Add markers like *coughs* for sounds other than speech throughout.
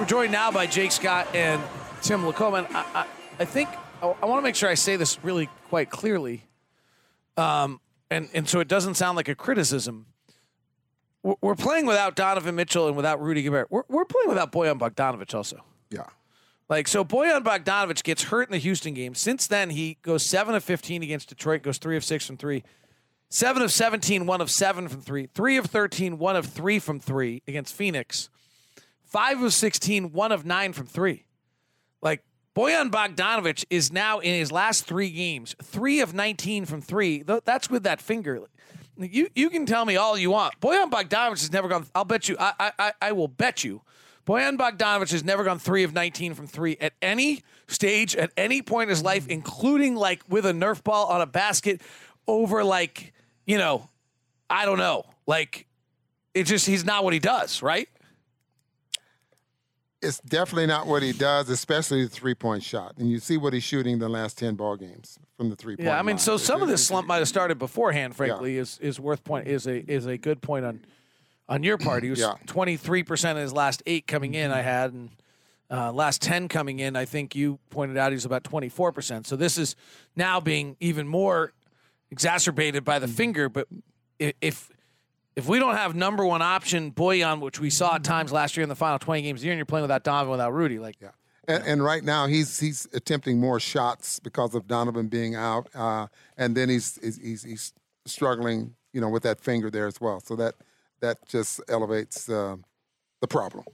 We're joined now by Jake Scott and Tim LaComb. And I, I, I think I, I want to make sure I say this really quite clearly, um, and and so it doesn't sound like a criticism. We're, we're playing without Donovan Mitchell and without Rudy Gobert. We're, we're playing without Bojan Bogdanovich also. Yeah. Like so, Bojan Bogdanovich gets hurt in the Houston game. Since then, he goes seven of fifteen against Detroit. Goes three of six from three. Seven of 17, one of seven from three. Three of 13, one of three from three against Phoenix. Five of 16, one of nine from three. Like Bojan Bogdanovich is now in his last three games, three of 19 from three. That's with that finger. You you can tell me all you want. Bojan Bogdanovich has never gone. I'll bet you. I I I will bet you. Bojan Bogdanovich has never gone three of 19 from three at any stage, at any point in his life, including like with a Nerf ball on a basket over like you know, I don't know. Like, it just he's not what he does, right? It's definitely not what he does, especially the three point shot. And you see what he's shooting the last ten ball games from the three point. Yeah, I mean, line. so some of this slump might have started beforehand. Frankly, Yeah. is is worth point is a is a good point on on your part. He was twenty three percent of his last eight coming in. I had and uh, last ten coming in. I think you pointed out he's about twenty four percent. So this is now being even more exacerbated by the finger. But if if we don't have number one option Bojan, which we saw at times last year in the final twenty games of the year, and you're playing without Donovan, without Rudy, like Yeah. And, and right now he's he's attempting more shots because of Donovan being out, uh, and then he's, he's he's he's struggling, you know, with that finger there as well. So that that just elevates uh, the problem.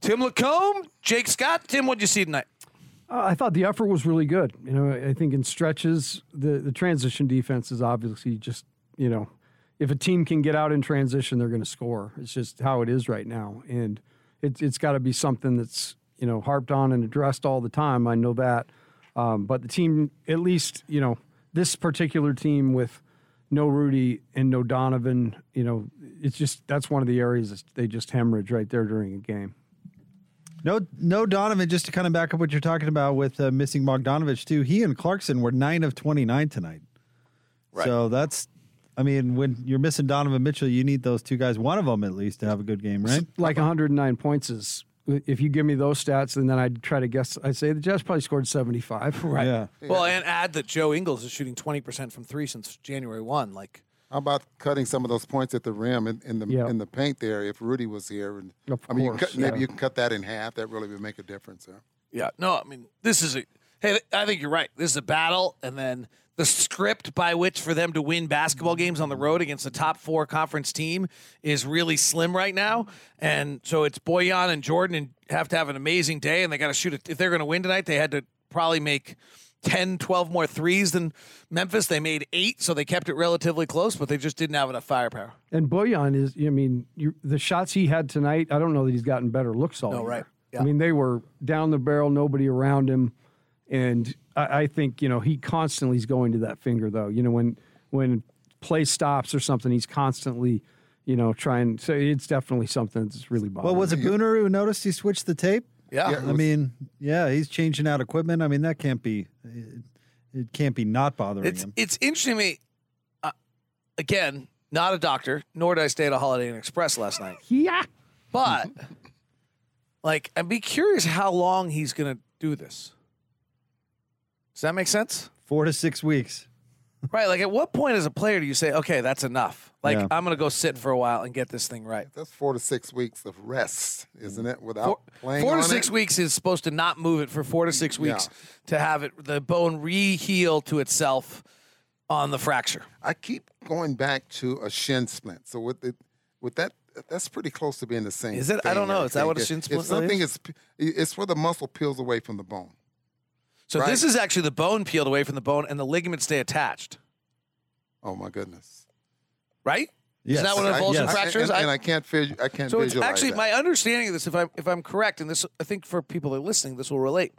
Tim LaComb, Jake Scott. Tim, what'd you see tonight? Uh, I thought the effort was really good. You know, I think in stretches, the, the transition defense is obviously just, you know, if a team can get out in transition, they're going to score. It's just how it is right now. And it, it's got to be something that's, you know, harped on and addressed all the time. I know that. Um, but the team, at least, you know, this particular team with no Rudy and no Donovan, you know, it's just that's one of the areas that they just hemorrhage right there during a game. No, no Donovan. Just to kind of back up what you're talking about with uh, missing Bogdanovich too. He and Clarkson were nine of 29 tonight. Right. So that's, I mean, when you're missing Donovan Mitchell, you need those two guys, one of them at least, to have a good game, right? like 109 points is if you give me those stats and then I'd try to guess I'd say the Jazz probably scored 75 *laughs* right Yeah. Well, and add that Joe Ingles is shooting 20% from three since January 1. Like, How about cutting some of those points at the rim in, in the Yeah. in the paint there? If Rudy was here, and Of I mean, you course, cut, maybe yeah. you can cut that in half. That really would make a difference. There. yeah, no, I mean, this is a, hey, I think you're right. This is a battle. And then the script by which for them to win basketball games on the road against the top four conference team is really slim right now. And so it's Bojan and Jordan and have to have an amazing day. And they got to shoot it. If they're going to win tonight, they had to probably make 10, 12 more threes than Memphis. They made eight, so they kept it relatively close, but they just didn't have enough firepower. and Bojan is I mean you, the shots he had tonight I don't know that he's gotten better looks all No, year. right. Yeah. I mean they were down the barrel nobody around him and I, I think you know he constantly is going to that finger though you know when when play stops or something he's constantly you know trying so it's definitely something that's really bothering Well, was it Booner who noticed he switched the tape? Yeah. Yeah. I mean, yeah, he's changing out equipment. I mean, that can't be, it, it can't be not bothering It's him. it's interesting to me. Uh, again, not a doctor, nor did I stay at a Holiday Inn Express last night. yeah But like, I'd be curious how long he's going to do this. Does that make sense? Four to six weeks. *laughs* Right. Like, at what point as a player do you say, "Okay, that's enough"? Like, Yeah. I'm going to go sit for a while and get this thing right. That's four to six weeks of rest, isn't it? Without Four, playing four to on six it? weeks is supposed to not move it for four to six weeks to have it the bone re-heal to itself on the fracture. I keep going back to a shin splint. So with it, with that, that's pretty close to being the same. Is it? I thing, don't know. I Is that what a think. shin If splint something is? is, it's where the muscle peels away from the bone. So Right. this is actually the bone peeled away from the bone, and the ligaments stay attached. Oh my goodness! Right? Yes. Isn't that what an I- avulsion yes. fracture is? and, I- and I can't vis- I can't so it's visualize actually that. my understanding of this. If I'm if I'm correct, and this I think for people that are listening, this will relate.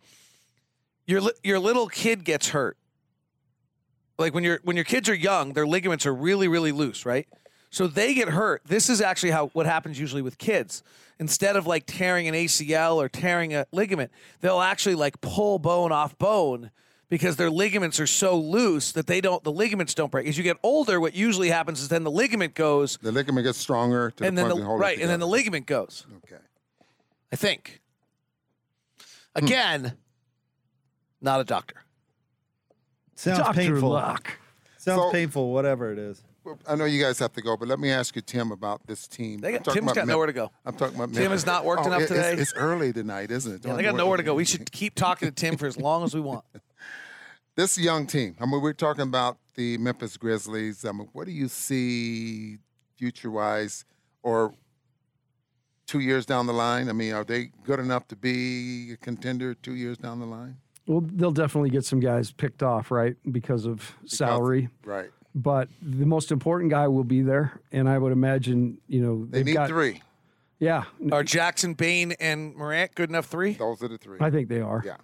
Your li- your little kid gets hurt. Like when your when your kids are young, their ligaments are really really loose, right? So they get hurt. This is actually how what happens usually with kids. Instead of like tearing an ACL or tearing a ligament, they'll actually like pull bone off bone because their ligaments are so loose that they don't the ligaments don't break. As you get older, what usually happens is then the ligament goes the ligament gets stronger to and the then point the they hold it right, and then the ligament goes. Okay. I think. Hmm. Again, not a doctor. Sounds Dr. painful. Luck. Sounds So- painful, whatever it is. Well, I know you guys have to go, but let me ask you, Tim, about this team. They I'm got- talking Tim's about got Mem- nowhere to go. I'm talking about Tim Memphis. has not worked Oh, enough it- today. It's, early tonight, isn't it? Yeah, they got nowhere to go. We should keep talking to Tim for as long as we want. *laughs* this young team. I mean, we're talking about the Memphis Grizzlies. I mean, what do you see future wise or two years down the line? I mean, are they good enough to be a contender two years down the line? Well, they'll definitely get some guys picked off, right, because of salary. Right. But the most important guy will be there, and I would imagine, you know, They need got three. yeah. Are Jackson, Bane, and Morant good enough three? Those are the three. I think they are. Yeah.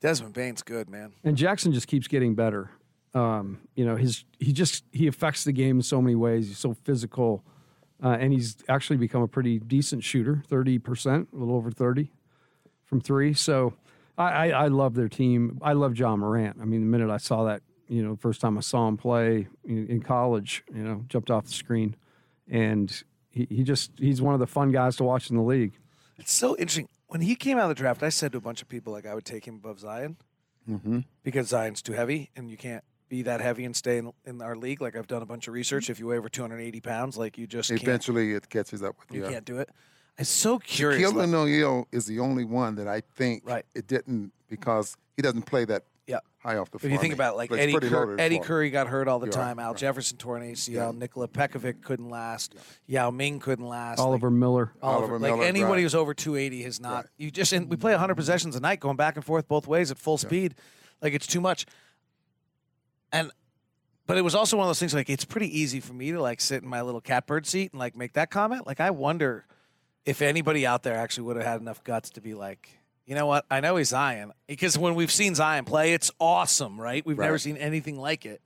Desmond Bane's good, man. And Jackson just keeps getting better. Um, you know, his he just he affects the game in so many ways. He's so physical, uh, and he's actually become a pretty decent shooter, thirty percent, a little over thirty from three. So I, I, I love their team. I love Ja Morant. I mean, the minute I saw that, you know, the first time I saw him play in, in college, you know, jumped off the screen, and he, he just he's one of the fun guys to watch in the league. It's so interesting. When he came out of the draft, I said to a bunch of people like I would take him above Zion mm-hmm. because Zion's too heavy, and you can't be that heavy and stay in, in our league. Like I've done a bunch of research. If you weigh over 280 pounds, like you just can't, Eventually, it catches up with you you. can't do it. I'm so curious. Keelan like- O'Neal is the only one that I think Right. it didn't because he doesn't play that yeah. high off the If floor. you think about it, like Eddie, pretty Cur- Eddie. Curry got hurt all the You're time. Al right. Jefferson tore an ACL. Nikola Pekovic couldn't last. Yao Ming couldn't last. like, Oliver Miller. Oliver, Oliver like Miller, anybody right. who's over 280 has not. You just and we play 100 possessions a night, going back and forth both ways at full speed. Like it's too much. And but it was also one of those things like it's pretty easy for me to like sit in my little catbird seat and like make that comment. Like I wonder if anybody out there actually would have had enough guts to be like, you know what? I know he's Zion because when we've seen Zion play, it's awesome, right? We've never seen anything like it.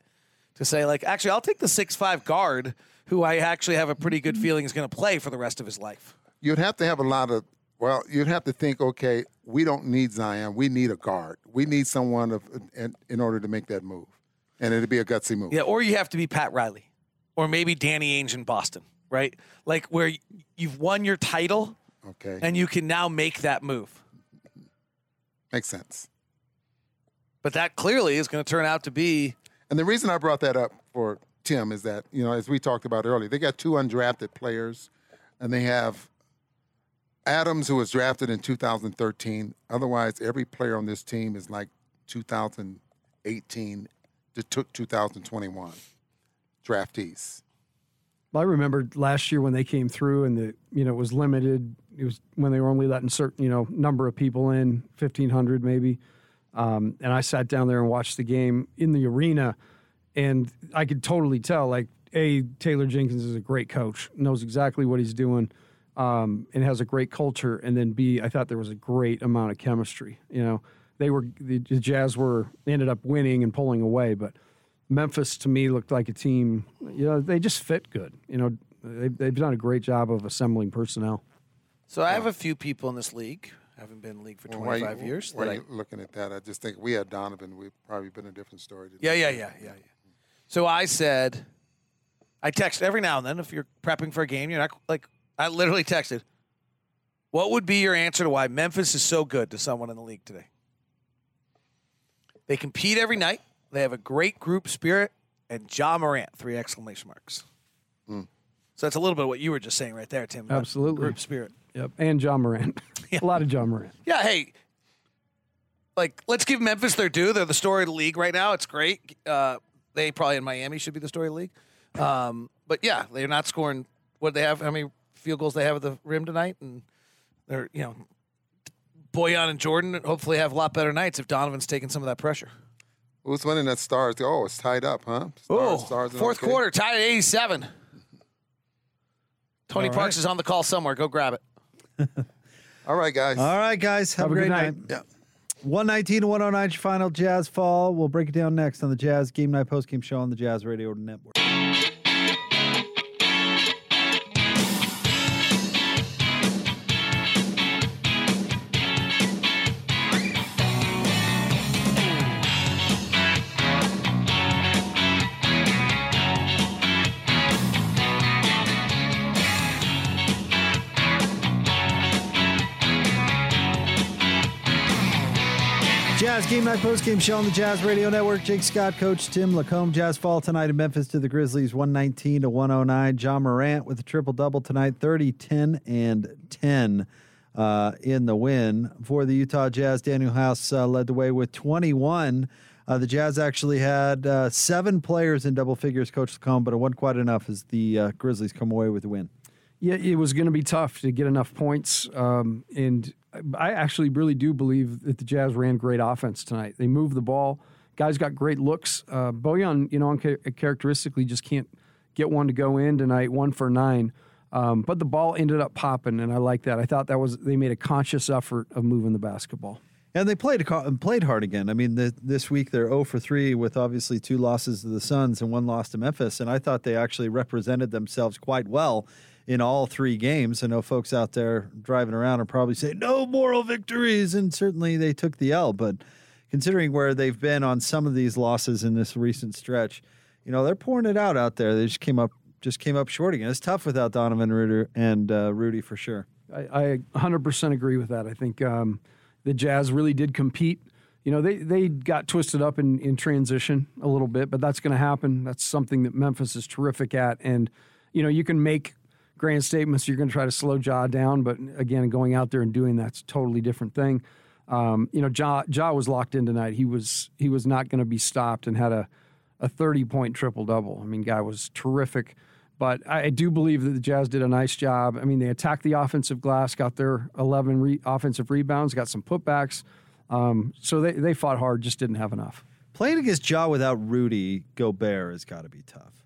To say like, actually, I'll take the six five guard who I actually have a pretty good feeling is going to play for the rest of his life. You'd have to have a lot of. Well, you'd have to think. Okay, we don't need Zion. We need a guard. We need someone of, in, in order to make that move, and it'd be a gutsy move. Yeah, or you have to be Pat Riley, or maybe Danny Ainge in Boston, right? Like where you've won your title Okay, and you can now make that move. Makes sense. But that clearly is going to turn out to be And the reason I brought that up for Tim is that, you know, as we talked about earlier, they got two undrafted players, and they have Adams, who was drafted in 2013. Otherwise, every player on this team is like 2018 to 2021 draftees. Well, I remember last year when they came through and the you know it was limited. It was when they were only letting certain you know number of people in, fifteen hundred maybe. Um, and I sat down there and watched the game in the arena, and I could totally tell like a Taylor Jenkins is a great coach, knows exactly what he's doing, um, and has a great culture. And then B, I thought there was a great amount of chemistry. You know, they were the, Jazz were ended up winning and pulling away, but Memphis to me looked like a team. You know, they just fit good. You know, they've, they've done a great job of assembling personnel. So I have a few people in this league. Haven't been in the league for Well, why 25 you- years. Why that are I- you looking at that? I just think we had Donovan. We'd probably been a different story. Today. yeah, yeah, yeah, yeah, yeah. So I said, I text every now and then if you're prepping for a game. You're not like I literally texted. What would be your answer to why Memphis is so good to someone in the league today? They compete every night. They have a great group spirit, and Ja Morant, three exclamation marks. Hmm. So that's a little bit of what you were just saying right there, Tim. about Absolutely. group spirit. Yep, and Ja Morant. *laughs* a lot of Ja Morant. Yeah, hey, like let's give Memphis their due. They're the story of the league right now. It's great. Uh, they probably in Miami should be the story of the league. Um, but yeah, they're not scoring. What they have? How many field goals they have at the rim tonight? And they're you know, Bojan and Jordan hopefully have a lot better nights if Donovan's taking some of that pressure. Who's winning that stars? Oh, it's tied up, huh? Stars, Oh, stars fourth okay. quarter, tied at eighty-seven. Tony All Parks right. is on the call somewhere. Go grab it. All right, guys. All right, guys. Have, Have a a great night. night. Yeah. 119 to 109 final Jazz fall. We'll break it down next on the Jazz Game Night Post Game Show on the Jazz Radio Network. Jazz Game Night Post Game Show on the Jazz Radio Network. Jake Scott, Coach Tim LaComb. Jazz fall tonight in Memphis to the Grizzlies, 119 to 109. John Morant with a triple double tonight, 30, 10, and 10 uh, in the win for the Utah Jazz. Danuel House uh, led the way with 21. Uh, the Jazz actually had uh, seven players in double figures, Coach LaComb, but it wasn't quite enough as the uh, Grizzlies come away with the win. Yeah, it was going to be tough to get enough points. Um, and I actually really do believe that the Jazz ran great offense tonight. They moved the ball. Guys got great looks. Uh, Bojan, you know, uncharacteristically just can't get one to go in tonight, one for nine. Um, but the ball ended up popping, and I like that. I thought that was they made a conscious effort of moving the basketball. And they played played hard again. I mean, the, this week they're 0 for 3 with obviously two losses to the Suns and one loss to Memphis. And I thought they actually represented themselves quite well in all three games. I know folks out there driving around are probably saying no moral victories, and certainly they took the L. But considering where they've been on some of these losses in this recent stretch, you know they're pouring it out out there. They just came up just came up short again. It's tough without Donovan Ruder and uh, Rudy for sure. I, I 100% agree with that. I think um, the Jazz really did compete. You know, they, they got twisted up in, in transition a little bit, but that's going to happen. That's something that Memphis is terrific at. And, you know, you can make grand statements. You're going to try to slow Ja down, but again, going out there and doing that's a totally different thing. Um, you know, Ja, ja was locked in tonight. He was he was not going to be stopped and had a a 30 point triple double. I mean, guy was terrific. But I, do believe that the Jazz did a nice job. I mean, they attacked the offensive glass, got their 11 re- offensive rebounds, got some putbacks. Um, so they, they fought hard, just didn't have enough. Playing against Ja without Rudy Gobert has got to be tough.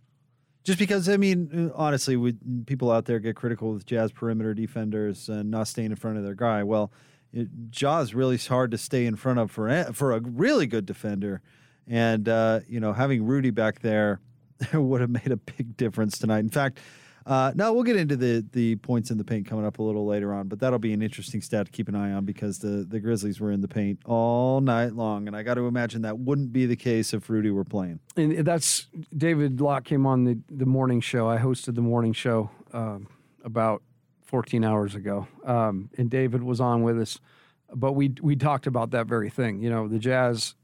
Just because, I mean, honestly, we, people out there get critical with Jazz perimeter defenders and not staying in front of their guy. Well, it, Ja is really hard to stay in front of for for a really good defender, and uh, you know having Rudy back there *laughs* would have made a big difference tonight. In fact, uh, no, we'll get into the the points in the paint coming up a little later on, but that'll be an interesting stat to keep an eye on because the the Grizzlies were in the paint all night long, and I got to imagine that wouldn't be the case if Rudy were playing. And that's David Locke came on the the morning show. I hosted the morning show um, about 14 hours ago, um, and David was on with us, but we we talked about that very thing. You know, the Jazz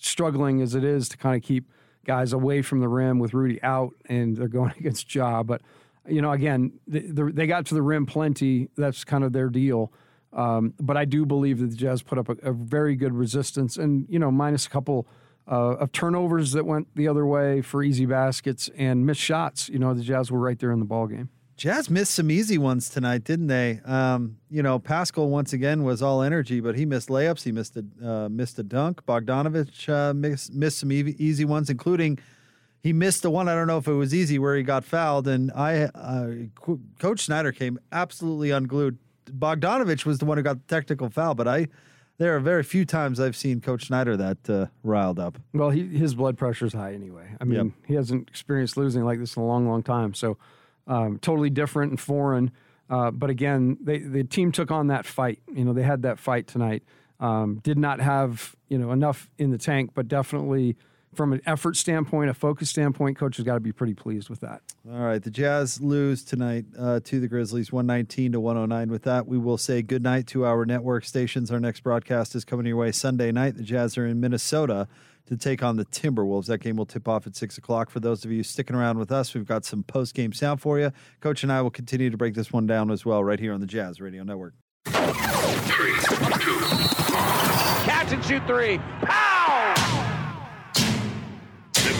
struggling as it is to kind of keep guys away from the rim with Rudy out, and they're going *laughs* against Ja, but you know, again, the, the, they got to the rim plenty. That's kind of their deal. Um, but I do believe that the Jazz put up a, a very good resistance, and you know, minus a couple uh, of turnovers that went the other way for easy baskets and missed shots. You know, the Jazz were right there in the ball game. Jazz missed some easy ones tonight, didn't they? Um, you know, Paschall once again was all energy, but he missed layups. He missed a uh, missed a dunk. Bogdanovich uh, missed, missed some easy ones, including he missed the one. I don't know if it was easy where he got fouled, and I uh, Coach Snyder came absolutely unglued. Bogdanovich was the one who got the technical foul, but I there are very few times I've seen Coach Snyder that uh, riled up. Well, he, his blood pressure's high anyway. I mean, yep. he hasn't experienced losing like this in a long, long time. So, um, totally different and foreign. Uh, but again, they, the team took on that fight. You know, they had that fight tonight. Um, did not have you know enough in the tank, but definitely from an effort standpoint, a focus standpoint, coach has got to be pretty pleased with that. All right, the Jazz lose tonight uh, to the Grizzlies, one nineteen to one hundred nine. With that, we will say good night to our network stations. Our next broadcast is coming your way Sunday night. The Jazz are in Minnesota to take on the Timberwolves. That game will tip off at six o'clock. For those of you sticking around with us, we've got some post game sound for you. Coach and I will continue to break this one down as well, right here on the Jazz Radio Network. Three, two, catch and shoot three. Pow!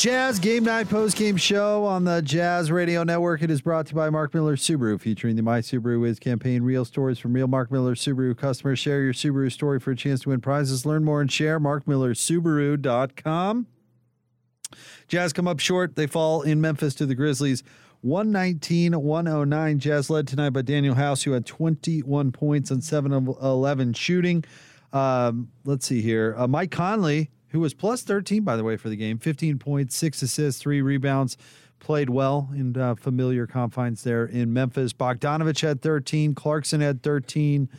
Jazz Game Night Post Game Show on the Jazz Radio Network. It is brought to you by Mark Miller Subaru, featuring the My Subaru Is campaign. Real stories from real Mark Miller Subaru customers. Share your Subaru story for a chance to win prizes. Learn more and share. MarkMillerSubaru.com. Jazz come up short. They fall in Memphis to the Grizzlies. 119 109. Jazz led tonight by Danuel House, who had 21 points and 7 of 11 shooting. Um, let's see here. Uh, Mike Conley who was plus 13, by the way, for the game 15 points, six assists, three rebounds. Played well in uh, familiar confines there in Memphis. Bogdanovich had 13. Clarkson had 13.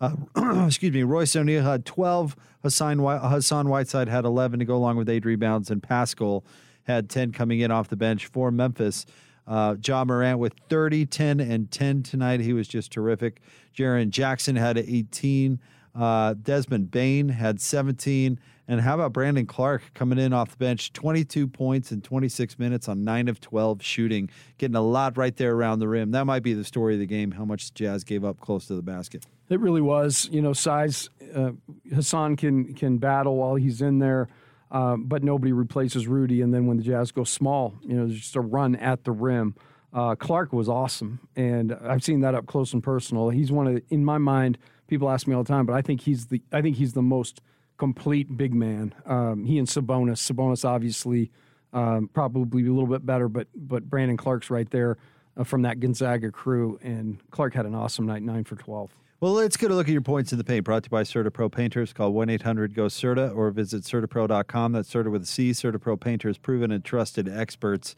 Uh, *clears throat* excuse me. Royce O'Neale had 12. Hassan, Hassan Whiteside had 11 to go along with eight rebounds. And Paschall had 10 coming in off the bench for Memphis. Uh, Ja Morant with 30, 10, and 10 tonight. He was just terrific. Jaren Jackson had 18. Uh, Desmond Bane had 17. And how about Brandon Clarke coming in off the bench? 22 points in 26 minutes on 9 of 12 shooting, getting a lot right there around the rim. That might be the story of the game, how much Jazz gave up close to the basket. It really was. You know, size, uh, Hassan can, can battle while he's in there. Um, but nobody replaces Rudy. And then when the Jazz go small, you know, just a run at the rim. Uh, Clarke was awesome, and I've seen that up close and personal. He's one of, in my mind, people ask me all the time, but I think he's the, I think he's the most complete big man. Um, he and Sabonis. Sabonis obviously um, probably a little bit better, but but Brandon Clarke's right there uh, from that Gonzaga crew, and Clarke had an awesome night, nine for twelve. Well, let's get a look at your points in the paint. Brought to you by CertaPro Painters. Call 1 800 GO CERTA or visit CertaPro.com. That's Certa with a C. CertaPro Painters, proven and trusted experts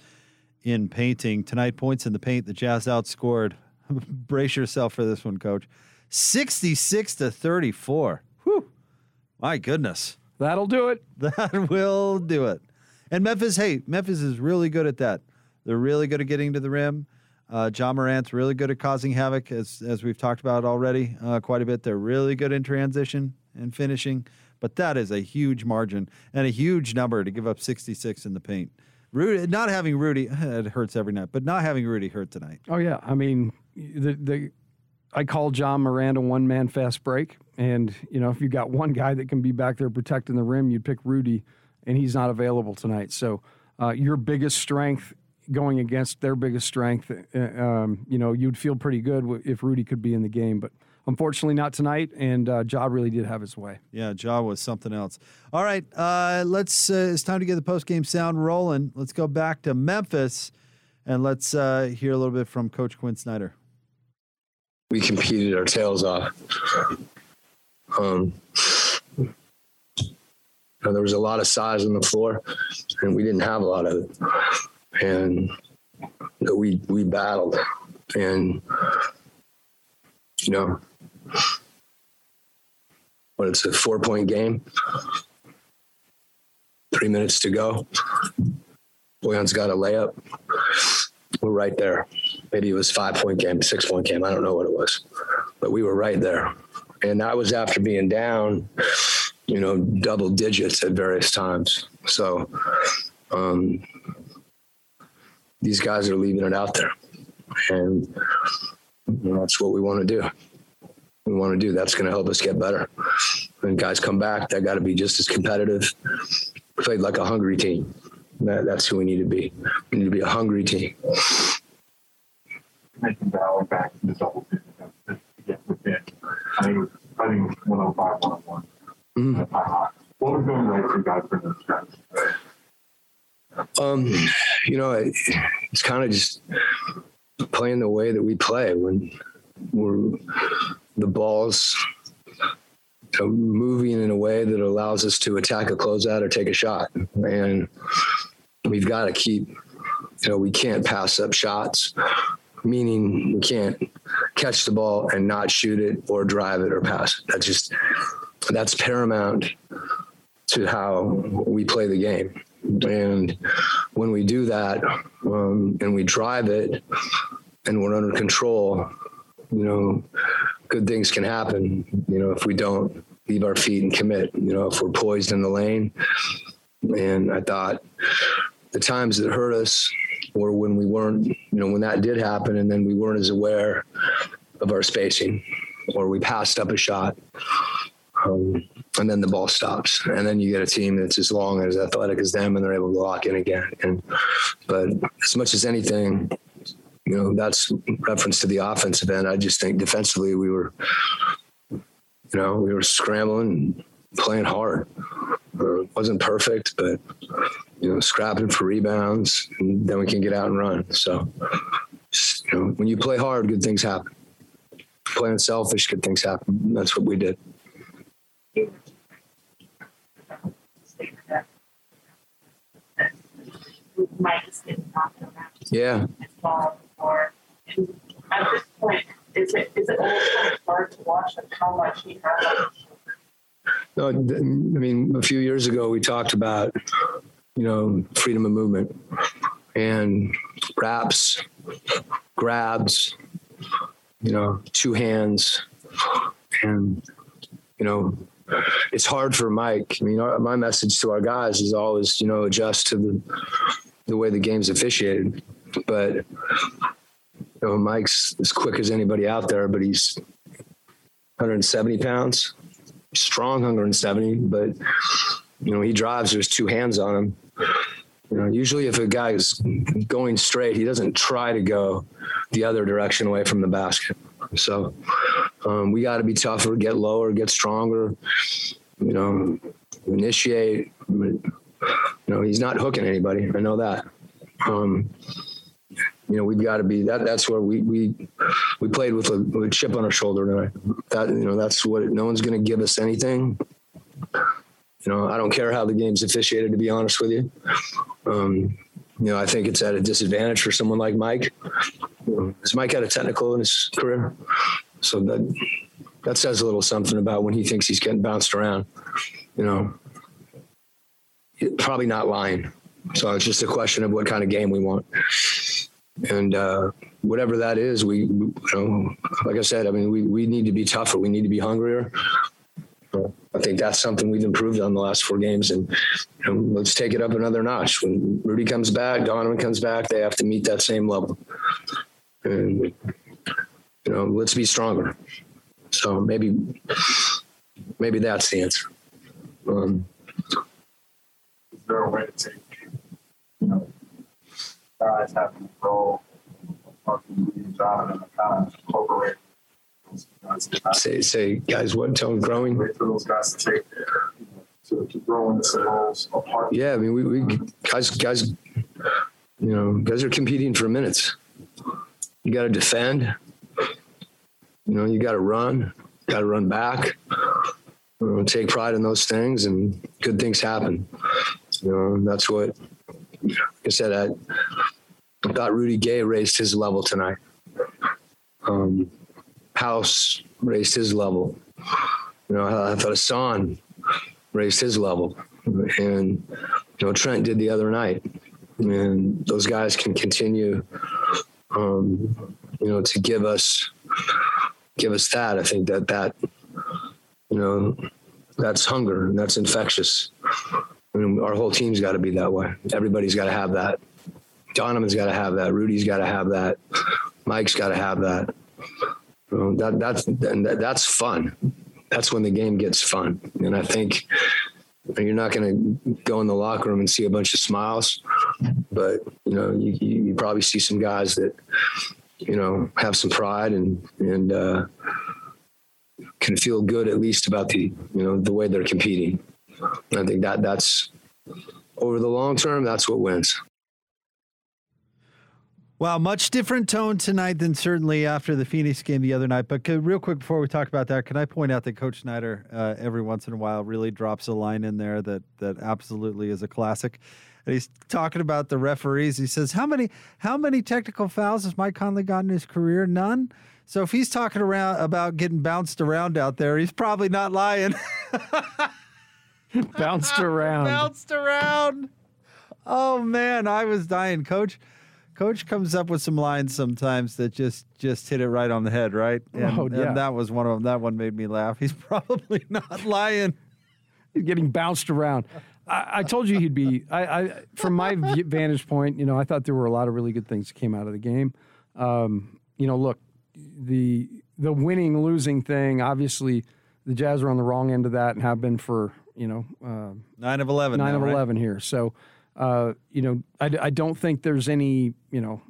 in painting. Tonight, points in the paint. The Jazz outscored. *laughs* Brace yourself for this one, coach. 66 to 34. My goodness. That'll do it. *laughs* That will do it. And Memphis, hey, Memphis is really good at that. They're really good at getting to the rim. Uh, Ja Morant's really good at causing havoc, as as we've talked about already uh, quite a bit. They're really good in transition and finishing, but that is a huge margin and a huge number to give up 66 in the paint. Rudy, not having Rudy, *laughs* it hurts every night, but not having Rudy hurt tonight. Oh yeah, I mean the the I call John Miranda one man fast break, and you know if you got one guy that can be back there protecting the rim, you'd pick Rudy, and he's not available tonight. So uh, your biggest strength going against their biggest strength, uh, um, you know, you'd feel pretty good if Rudy could be in the game. But unfortunately, not tonight. And uh, Ja really did have his way. Yeah, Ja was something else. All right, uh, let's. Uh, it's time to get the post game sound rolling. Let's go back to Memphis, and let's uh, hear a little bit from Coach Quin Snyder. We competed our tails off. Um, there was a lot of size on the floor, and we didn't have a lot of it and we we battled, and you know, but it's a four point game. Three minutes to go. Bojan's got a layup. We're right there. Maybe it was five point game, six point game. I don't know what it was, but we were right there. And that was after being down, you know, double digits at various times. So, um, these guys are leaving it out there. And that's what we want to do. We want to do that's going to help us get better. When guys come back, they got to be just as competitive. Played like a hungry team. That, that's who we need to be. We need to be a hungry team. Making Bauer back in the double digits to get within. I think it was, I think it was 105, 101. Mm-hmm. What was going right for you guys for the stretch? Um, you know, it, it's kind of just playing the way that we play when we're the balls you know, moving in a way that allows us to attack a closeout or take a shot, and we've got to keep. You know, we can't pass up shots, meaning we can't catch the ball and not shoot it or drive it or pass. That's just that's paramount to how we play the game. And when we do that um, and we drive it and we're under control, you know, good things can happen. You know, if we don't leave our feet and commit, you know, if we're poised in the lane. And I thought the times that hurt us were when we weren't, you know, when that did happen and then we weren't as aware of our spacing or we passed up a shot. Um, and then the ball stops, and then you get a team that's as long and as athletic as them, and they're able to lock in again. And but as much as anything, you know, that's reference to the offensive end. I just think defensively we were, you know, we were scrambling, playing hard. It wasn't perfect, but you know, scrapping for rebounds, and then we can get out and run. So, you know, when you play hard, good things happen. Playing selfish, good things happen. That's what we did. Yeah. at this point, is it is it almost kind of hard to watch how much he has? No, I mean, a few years ago, we talked about, you know, freedom of movement and wraps, grabs, you know, two hands. And, you know, it's hard for Mike. I mean, our, my message to our guys is always, you know, adjust to the, the way the game's officiated. But, you know, Mike's as quick as anybody out there, but he's 170 pounds strong 170, but you know, he drives, there's two hands on him. You know, usually if a guy is going straight, he doesn't try to go the other direction away from the basket. So um, we got to be tougher, get lower, get stronger, you know, initiate. You know, he's not hooking anybody. I know that. Um, you know, we've got to be that. That's where we we we played with a, with a chip on our shoulder tonight. That you know, that's what. No one's going to give us anything. You know, I don't care how the game's officiated. To be honest with you, um, you know, I think it's at a disadvantage for someone like Mike. Has Mike had a technical in his career? So that that says a little something about when he thinks he's getting bounced around. You know, probably not lying. So it's just a question of what kind of game we want and uh, whatever that is, we, you know, like I said, I mean, we, we need to be tougher. We need to be hungrier. I think that's something we've improved on the last four games, and you know, let's take it up another notch. When Rudy comes back, Donovan comes back, they have to meet that same level, and you know, let's be stronger. So maybe, maybe that's the answer. Um, Is there a way to take, you know, guys having fucking being John and kind of incorporate those guys to not say, say, guys, what? Tell them growing. for those guys to take to, grow some apart. Yeah, I mean, we, we guys, guys, you know, guys are competing for minutes. You got to defend. You know, you got to run. Got to run back. You know, take pride in those things, and good things happen. You know, that's what. Like I said, I, I thought Rudy Gay raised his level tonight. Um, House raised his level. You know, I, thought Hassan raised his level, and you know Trent did the other night, and those guys can continue, um, you know, to give us give us that. I think that that you know that's hunger and that's infectious. I mean, our whole team's got to be that way. Everybody's got to have that. Donovan's got to have that. Rudy's got to have that. Mike's got to have that. That that's and that, that's fun. That's when the game gets fun. And I think you're not going to go in the locker room and see a bunch of smiles, but you know, you, you, you probably see some guys that you know have some pride and and uh, can feel good at least about the you know the way they're competing. I think that that's over the long term, that's what wins. Wow, much different tone tonight than certainly after the Phoenix game the other night. But could, real quick before we talk about that, can I point out that Coach Snyder uh, every once in a while really drops a line in there that that absolutely is a classic. And he's talking about the referees. He says, "How many how many technical fouls has Mike Conley got in his career? None." So if he's talking around about getting bounced around out there, he's probably not lying. Bounced *laughs* around. bounced around. Oh man, I was dying, Coach. Coach comes up with some lines sometimes that just just hit it right on the head, right? And, Oh, yeah. and that was one of them. That one made me laugh. He's *laughs* probably not lying. He's getting bounced around. I, I told you he'd be. I, I, from my vantage point, you know, I thought there were a lot of really good things that came out of the game. Um, you know, look, the the winning losing thing. Obviously, the Jazz are on the wrong end of that and have been for you know uh, Nine of eleven. nine now, of right? eleven here. So, uh, you know, I, I don't think there's any, you know,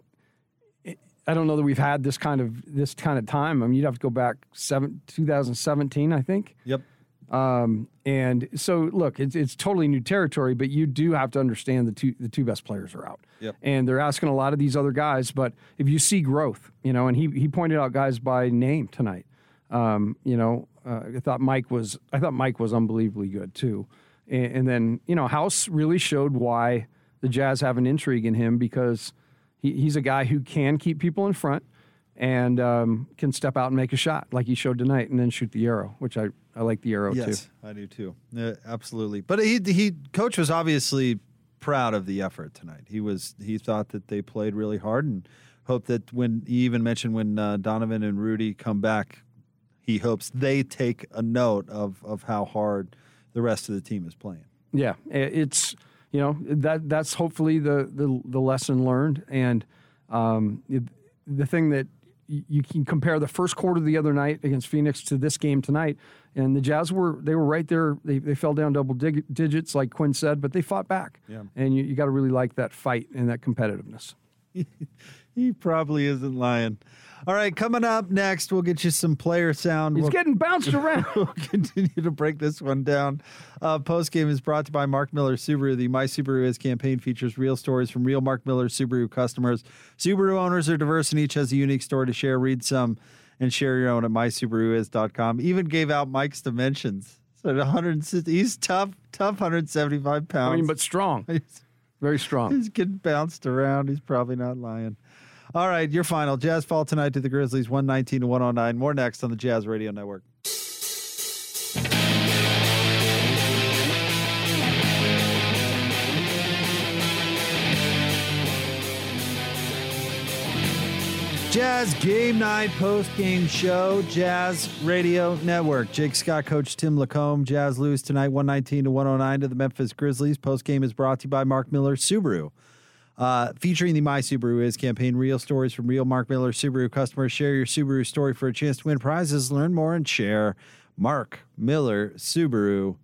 I don't know that we've had this kind of this kind of time. I mean, you'd have to go back seven, 2017, I think. Yep. Um, and so, look, it's it's totally new territory, but you do have to understand the two the two best players are out. Yep. And they're asking a lot of these other guys, but if you see growth, you know, and he he pointed out guys by name tonight. Um, you know, uh, I thought Mike was I thought Mike was unbelievably good too, and, and then you know House really showed why the Jazz have an intrigue in him because he, he's a guy who can keep people in front and um, can step out and make a shot like he showed tonight and then shoot the arrow, which I, I like the arrow Yes, too. Yes, I do too. Yeah, absolutely. But he he coach was obviously proud of the effort tonight. He was he thought that they played really hard and hoped that when he even mentioned when uh, Donovan and Rudy come back, he hopes they take a note of of how hard the rest of the team is playing. Yeah, it's you know that that's hopefully the the, the lesson learned, and um, it- the thing that you can compare the first quarter the other night against Phoenix to this game tonight, and the Jazz were they were right there. They, they fell down double dig- digits, like Quin said, but they fought back. Yeah. and you, you got to really like that fight and that competitiveness. *laughs* He probably isn't lying. All right, coming up next, we'll get you some player sound. He's We'll- getting bounced *laughs* around. we'll continue to break this one down. Uh, Post game is brought to you by Mark Miller Subaru. The My Subaru Is campaign features real stories from real Mark Miller Subaru customers. Subaru owners are diverse and each has a unique story to share. Read some and share your own at mysubaruis.com. Even gave out Mike's dimensions. So at 160, he's tough, tough 175 pounds. I mean, but strong, *laughs* He's- very strong. He's getting bounced around. He's probably not lying. All right, your final. Jazz fall tonight to the Grizzlies, 119 to 109. More next on the Jazz Radio Network. Jazz Game Night post game show, Jazz Radio Network. Jake Scott, Coach Tim LaComb. Jazz lose tonight, 119 to 109 to the Memphis Grizzlies. Post game is brought to you by Mark Miller Subaru. Uh, featuring the My Subaru Is campaign, real stories from real Mark Miller Subaru customers. Share your Subaru story for a chance to win prizes. Learn more and share. Mark Miller Subaru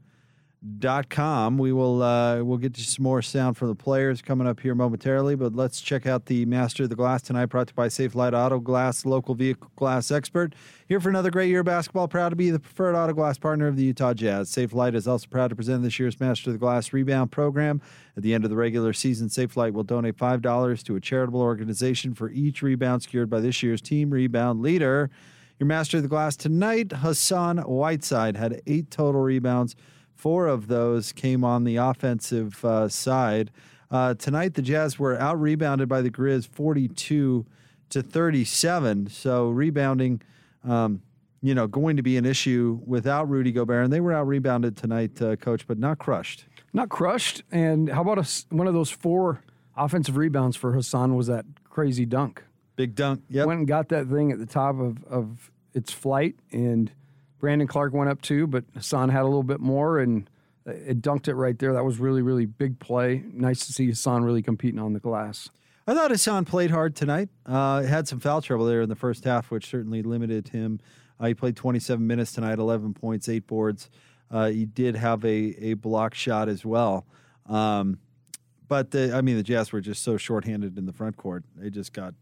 dot com. We will uh, we'll get you some more sound from the players coming up here momentarily, but let's check out the Master of the Glass tonight, brought to you by Safelite Auto Glass, local vehicle glass expert. Here for another great year of basketball. Proud to be the preferred auto glass partner of the Utah Jazz. Safelite is also proud to present this year's Master of the Glass rebound program. At the end of the regular season, Safelite will donate five dollars to a charitable organization for each rebound secured by this year's team rebound leader. Your Master of the Glass tonight, Hassan Whiteside had eight total rebounds. Four of those came on the offensive uh, side. Uh, tonight, the Jazz were out rebounded by the Grizz 42 to 37. So, rebounding, um, you know, going to be an issue without Rudy Gobert. And they were out rebounded tonight, uh, coach, but not crushed. Not crushed. And how about a one of those four offensive rebounds for Hassan was that crazy dunk. Big dunk. Yep. Went and got that thing at the top of, of its flight, and Brandon Clarke went up too, but Hassan had a little bit more and it dunked it right there. That was really, really big play. Nice to see Hassan really competing on the glass. I thought Hassan played hard tonight. Uh, had some foul trouble there in the first half, which certainly limited him. Uh, he played 27 minutes tonight, 11 points, eight boards. Uh, he did have a a block shot as well. Um, but the, I mean, the Jazz were just so shorthanded in the front court. They just got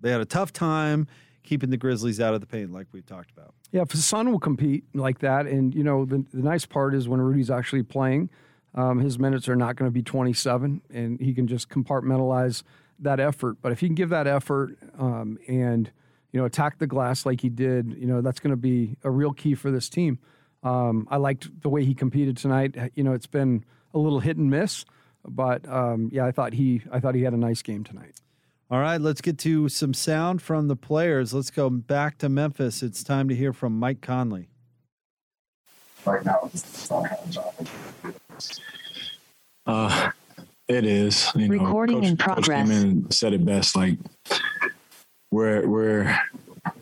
they had a tough time keeping the Grizzlies out of the paint, like we've talked about. Yeah, Hassan will compete like that, and you know the, the nice part is when Rudy's actually playing, um, his minutes are not going to be 27, and he can just compartmentalize that effort. But if he can give that effort um, and you know attack the glass like he did, you know that's going to be a real key for this team. Um, I liked the way he competed tonight. You know, it's been a little hit and miss, but um, yeah, I thought he I thought he had a nice game tonight. All right, let's get to some sound from the players. Let's go back to Memphis. It's time to hear from Mike Conley. right now. It's not kind of job. Uh, it is. You know, Recording Coach- in Coach progress. came in and said it best. Like we're we're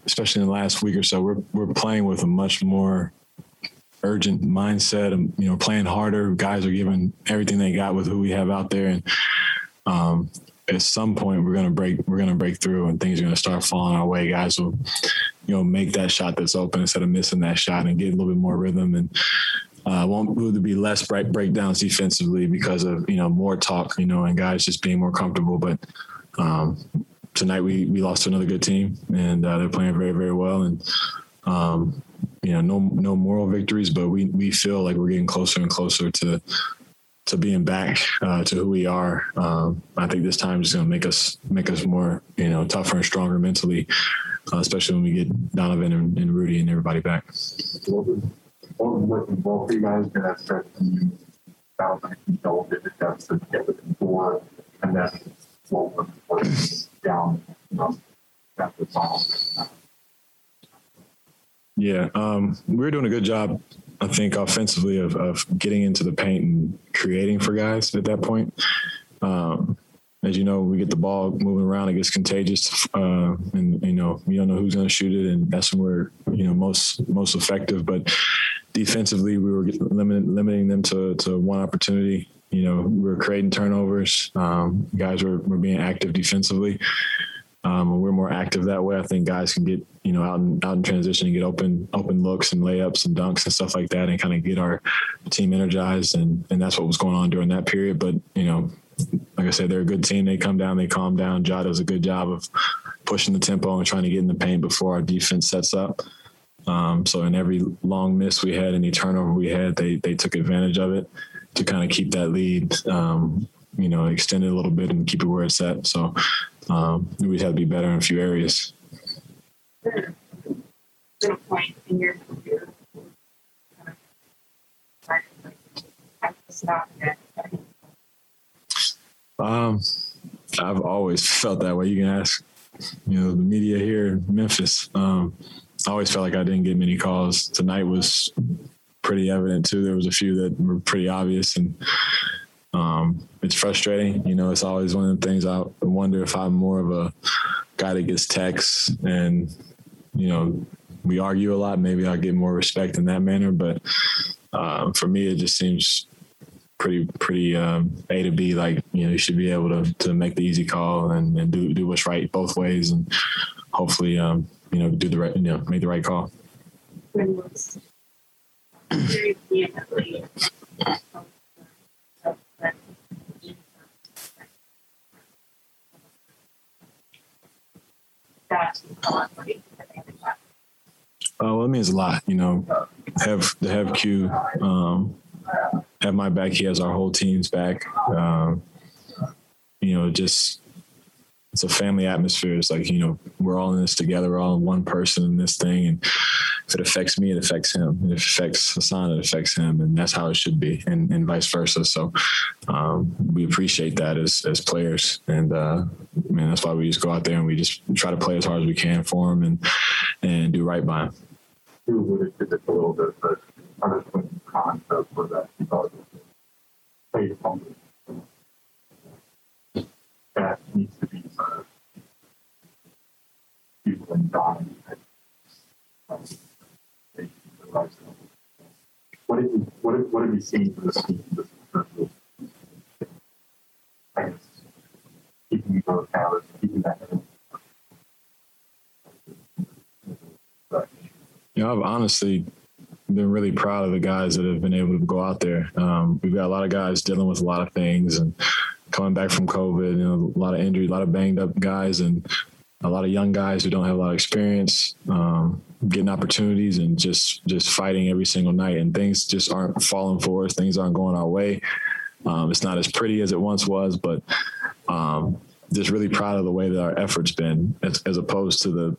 especially in the last week or so, we're we're playing with a much more urgent mindset. And you know, playing harder. Guys are giving everything they got with who we have out there, and um, at some point we're gonna break. We're gonna break through, and things are gonna start falling our way. Guys will, you know, make that shot that's open instead of missing that shot and get a little bit more rhythm and uh, won't there be less break breakdowns defensively because of you know more talk, you know, and guys just being more comfortable. But um, tonight we we lost to another good team, and uh, they're playing very very well, and um, you know no no moral victories, but we we feel like we're getting closer and closer to to being back uh, to who we are. Um, I think this time is going to make us make us more you know tougher and stronger mentally, uh, especially when we get Donovan and, and Rudy and everybody back. What what both you guys get at 13 that was like a double digit deficit to get within four, and then what was was down, you the final. Yeah, um, we were doing a good job, I think, offensively of, of getting into the paint and creating for guys at that point. Um, as you know, we get the ball moving around, it gets contagious, uh, and you know you don't know who's going to shoot it, and that's when we're you know most most effective. But defensively, we were limiting limiting them to to one opportunity. You know, we were creating turnovers. Um, guys were, were being active defensively. Um, we're more active that way. I think guys can get you know out in out in transition and get open open looks and layups and dunks and stuff like that, and kind of get our team energized. And and that's what was going on during that period. But you know, like I said, they're a good team. They come down, they calm down. Ja does a good job of pushing the tempo and trying to get in the paint before our defense sets up. Um, so in every long miss we had, any turnover we had, they they took advantage of it to kind of keep that lead, um, you know, extend it a little bit and keep it where it's at. So um, we'd have to be better in a few areas. Um, I've always felt that way. You can ask, you know, the media here in Memphis. Um, I always felt like I didn't get many calls. Tonight was pretty evident too. There was a few that were pretty obvious, and um, it's frustrating. You know, it's always one of the things I wonder if I'm more of a guy that gets texts and you know we argue a lot. Maybe I'll get more respect in that manner, but uh, for me, it just seems pretty pretty um, A to B. Like you know, you should be able to to make the easy call and, and do do what's right both ways, and hopefully, um, you know, do the right you know make the right call. Uh, well, it means a lot, you know. Have to have Q um, have my back. He has our whole team's back. Um, you know, just it's a family atmosphere. It's like you know we're all in this together. We're all one person in this thing, and if it affects me, it affects him. If it affects Hassan, it affects him, and that's how it should be, and, and vice versa. So um, we appreciate that as as players, and uh, man, that's why we just go out there and we just try to play as hard as we can for him and and do right by him. You alluded to this a little bit, but punishment concept for that because play. That needs to be sort of people in dying. Um, what have you what have, what have you seen from the team in terms of I guess keeping those calories, keeping that You know, I've honestly been really proud of the guys that have been able to go out there. Um, we've got a lot of guys dealing with a lot of things and coming back from COVID, you know, a lot of injury, a lot of banged up guys, and a lot of young guys who don't have a lot of experience, um, getting opportunities and just just fighting every single night. And things just aren't falling for us. Things aren't going our way. Um, it's not as pretty as it once was, but um, just really proud of the way that our efforts been, as, as opposed to the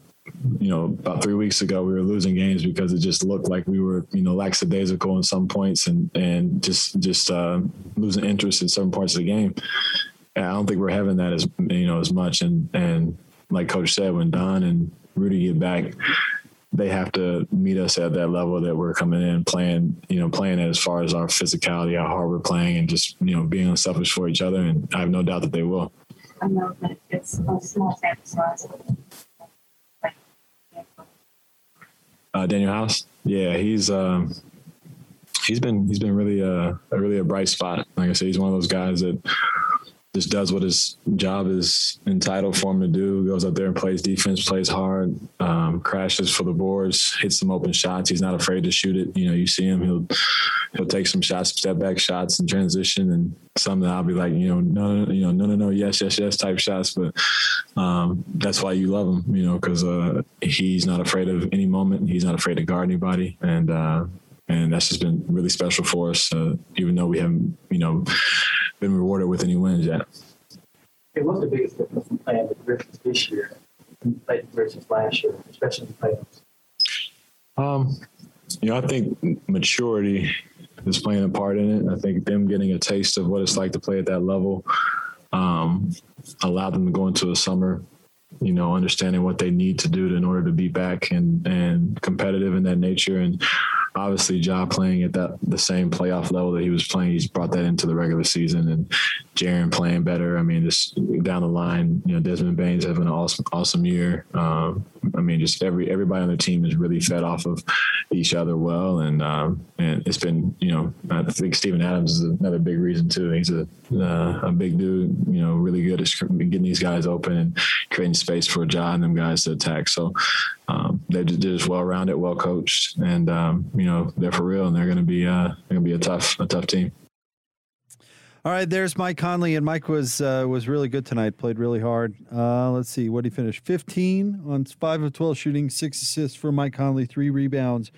you know, about three weeks ago, we were losing games because it just looked like we were, you know, lackadaisical in some points and and just just uh, losing interest in certain parts of the game. And I don't think we're having that as you know as much. And and like Coach said, when Don and Rudy get back, they have to meet us at that level that we're coming in playing, you know, playing as far as our physicality, how hard we're playing, and just you know being unselfish for each other. And I have no doubt that they will. I know that it's a small sample size. Uh, Danuel House, yeah, he's um, he's been he's been really uh, a really a bright spot. Like I said, he's one of those guys that just does what his job is entitled for him to do. Goes up there and plays defense, plays hard, um, crashes for the boards, hits some open shots. He's not afraid to shoot it. You know, you see him, he'll he'll take some shots, step back shots, and transition, and some that I'll be like, you know, no, no, you know, no, no, no, yes, yes, yes, type shots. But um, that's why you love him, you know, because uh, he's not afraid of any moment. He's not afraid to guard anybody, and uh, and that's just been really special for us, uh, even though we haven't, you know, been rewarded with any wins yet. Hey, what's the biggest difference in playing with Griffins this year compared versus last year, especially in the playoffs? Um, you know, I think maturity is playing a part in it. I think them getting a taste of what it's like to play at that level um, allowed them to go into a summer, you know, understanding what they need to do to, in order to be back and and competitive in that nature. And obviously, Ja playing at that the same playoff level that he was playing, he's brought that into the regular season. And Jaren playing better. I mean, just down the line, you know, Desmond Bane's having an awesome awesome year. Um, I mean, just every everybody on the team is really fed off of each other well, and um, and it's been you know I think Steven Adams is another big reason too. He's a uh, a big dude, you know, really good at getting these guys open and creating space for Ja and them guys to attack. So um, they're just well rounded, well coached, and um, you know they're for real, and they're going to be uh, they're going to be a tough a tough team. All right, there's Mike Conley, and Mike was uh, was really good tonight. Played really hard. Uh, let's see, what he finished: 15 on five of 12 shooting, six assists for Mike Conley, three rebounds.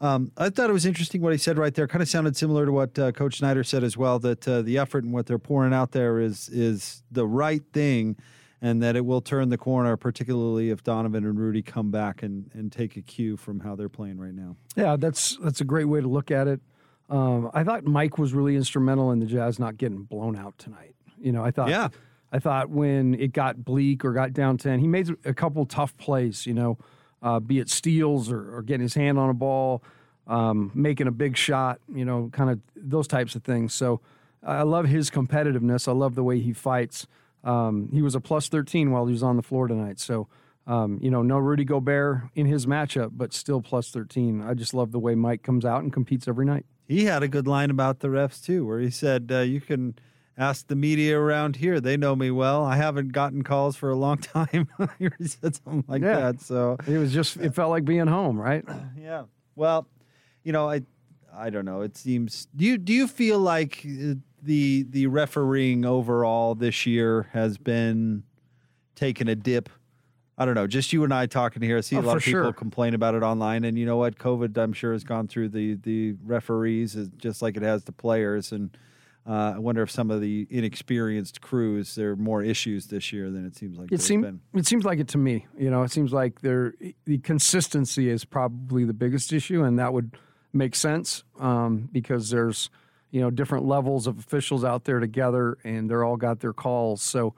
Um, I thought it was interesting what he said right there. Kind of sounded similar to what uh, Coach Snyder said as well. That uh, the effort and what they're pouring out there is is the right thing, and that it will turn the corner, particularly if Donovan and Rudy come back and and take a cue from how they're playing right now. Yeah, that's that's a great way to look at it. Um, I thought Mike was really instrumental in the Jazz not getting blown out tonight. You know, I thought, Yeah. I thought when it got bleak or got down ten, he made a couple tough plays. You know, uh, be it steals or, or getting his hand on a ball, um, making a big shot. You know, kind of those types of things. So I love his competitiveness. I love the way he fights. Um, he was a plus thirteen while he was on the floor tonight. So. Um, you know, no Rudy Gobert in his matchup, but still plus 13. I just love the way Mike comes out and competes every night. He had a good line about the refs too, where he said, uh, "You can ask the media around here; they know me well. I haven't gotten calls for a long *laughs* time." *laughs* he said something like Yeah. that. So It was just, it felt like being home, right? *clears throat* yeah. Well, you know, I I don't know. It seems do you do you feel like uh, the the refereeing overall this year has been taking a dip? I don't know. Just you and I talking here. I see a Oh, lot of people sure. complain about it online, and you know what? COVID, I'm sure, has gone through the the referees just like it has the players, and uh, I wonder if some of the inexperienced crews there are more issues this year than it seems like. It seems it seems like it to me. You know, it seems like there the consistency is probably the biggest issue, and that would make sense um, because there's you know different levels of officials out there together, and they're all got their calls, so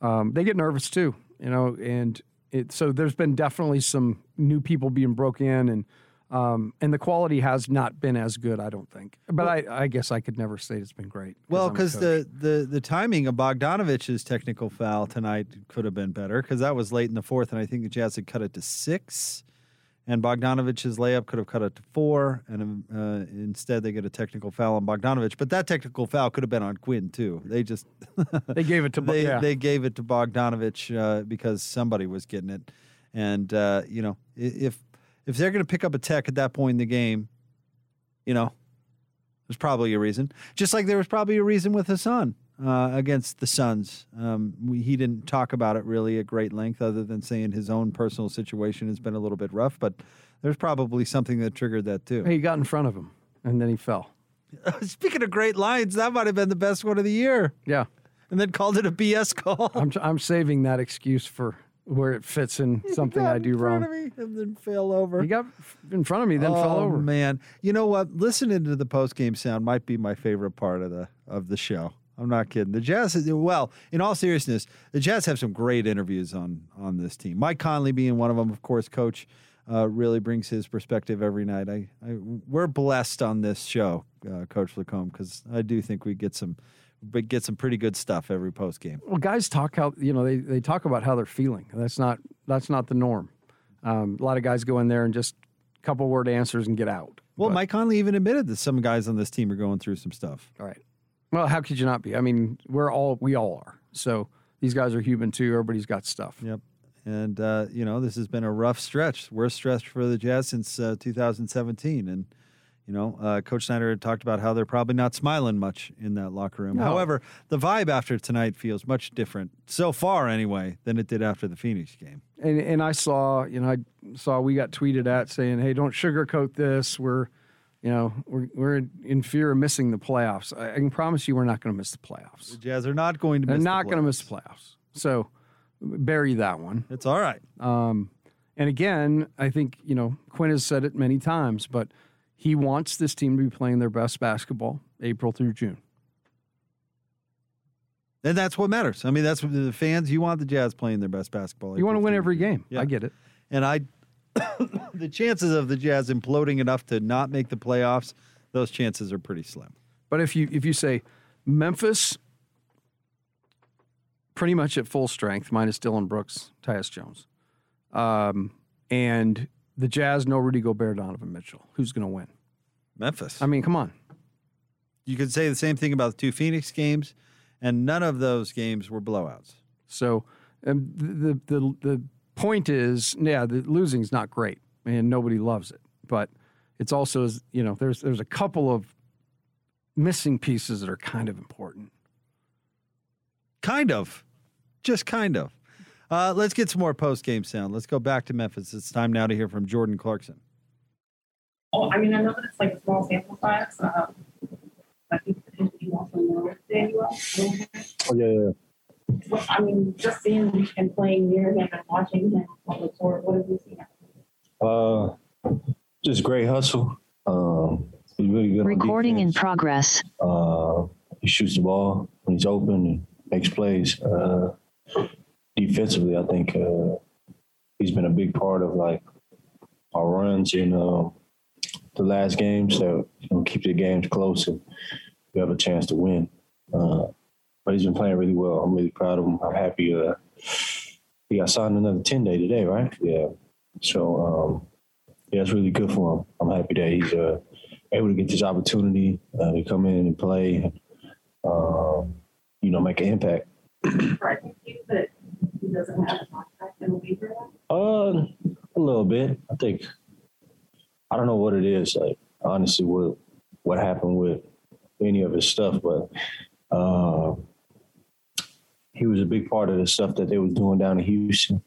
um, they get nervous too. You know, and it so there's been definitely some new people being broke in, and um, and the quality has not been as good, I don't think. But I, I guess I could never say it's been great. Well, because the, the the timing of Bogdanovich's technical foul tonight could have been better because that was late in the fourth, and I think the Jazz had cut it to six, and Bogdanovich's layup could have cut it to four, and uh, instead they get a technical foul on Bogdanovich. But that technical foul could have been on Quin too. They just *laughs* they gave it to they yeah. they gave it to Bogdanovich uh, because somebody was getting it, and uh, you know if if they're going to pick up a tech at that point in the game, you know, there's probably a reason. Just like there was probably a reason with Hassan uh, against the Suns. Um, we, he didn't talk about it really at great length, other than saying his own personal situation has been a little bit rough. But there's probably something that triggered that too. he got in front of him, and then he fell. *laughs* Speaking of great lines, that might have been the best one of the year, Yeah. and then called it a BS call. I'm I'm saving that excuse for where it fits in *laughs* something I do in front wrong. of me and then fell over. He got in front of me, then fell Oh, over. Man, you know what? Listening to the post game sound might be my favorite part of the of the show. I'm not kidding. The Jazz, is, well, in all seriousness, the Jazz have some great interviews on on this team. Mike Conley being one of them, of course. Coach uh, really brings his perspective every night. I, I we're blessed on this show, uh, Coach LaComb, because I do think we get some but get some pretty good stuff every post game. Well, guys talk how you know they, they talk about how they're feeling. That's not that's not the norm. Um, a lot of guys go in there and just couple word answers and get out. Well, But- Mike Conley even admitted that some guys on this team are going through some stuff. All right. Well, how could you not be? I mean, we're all we all are. So these guys are human too. Everybody's got stuff. Yep. And uh, you know, this has been a rough stretch, worst stretch for the Jazz since uh, 2017. And you know, uh, Coach Snyder talked about how they're probably not smiling much in that locker room. No. However, the vibe after tonight feels much different so far, anyway, than it did after the Phoenix game. And and I saw, you know, I saw we got tweeted at saying, "Hey, don't sugarcoat this. We're, you know, we're we're in fear of missing the playoffs." I, I can promise you, we're not going to miss the playoffs. The Jazz are not going to. They're miss the not going to miss the playoffs. So bury that one. It's all right. Um, and again, I think you know Quin has said it many times, but He wants this team to be playing their best basketball April through June. And that's what matters. I mean, that's what the fans. You want the Jazz playing their best basketball. You want to win every game. Yeah. I get it. And I, *coughs* the chances of the Jazz imploding enough to not make the playoffs, those chances are pretty slim. But if you if you say Memphis pretty much at full strength, minus Dillon Brooks, Tyus Jones, um, and the Jazz no Rudy Gobert, Donovan Mitchell, who's going to win? Memphis. I mean, come on. You could say the same thing about the two Phoenix games, and none of those games were blowouts. So um, the, the the the point is, yeah, the losing's not great, and nobody loves it. But it's also, you know, there's there's a couple of missing pieces that are kind of important. Kind of. Just kind of. Uh, let's get some more post game sound. Let's go back to Memphis. It's time now to hear from Jordan Clarkson. Oh, I mean, I know that it's like a small sample size. Um, I think potentially you also know Danuel. Oh yeah, yeah. Well, I mean, just seeing him playing near him and watching him on the court, what have you seen? Uh, just great hustle. Um, he's really good. on Recording in progress. Uh, he shoots the ball when he's open and makes plays. Uh, defensively, I think uh, he's been a big part of like our runs in uh, the last games that you know, keep the games close and we have a chance to win. Uh, but he's been playing really well. I'm really proud of him. I'm happy. Uh, he got signed another 10 day today, right? Yeah. So, um, yeah, it's really good for him. I'm happy that he's uh, able to get this opportunity uh, to come in and play, and, um, you know, make an impact. Right, that he doesn't have a contract and will be here. Uh, a little bit. I think. I don't know what it is. Like honestly, what what happened with any of his stuff, but uh, he was a big part of the stuff that they was doing down in Houston.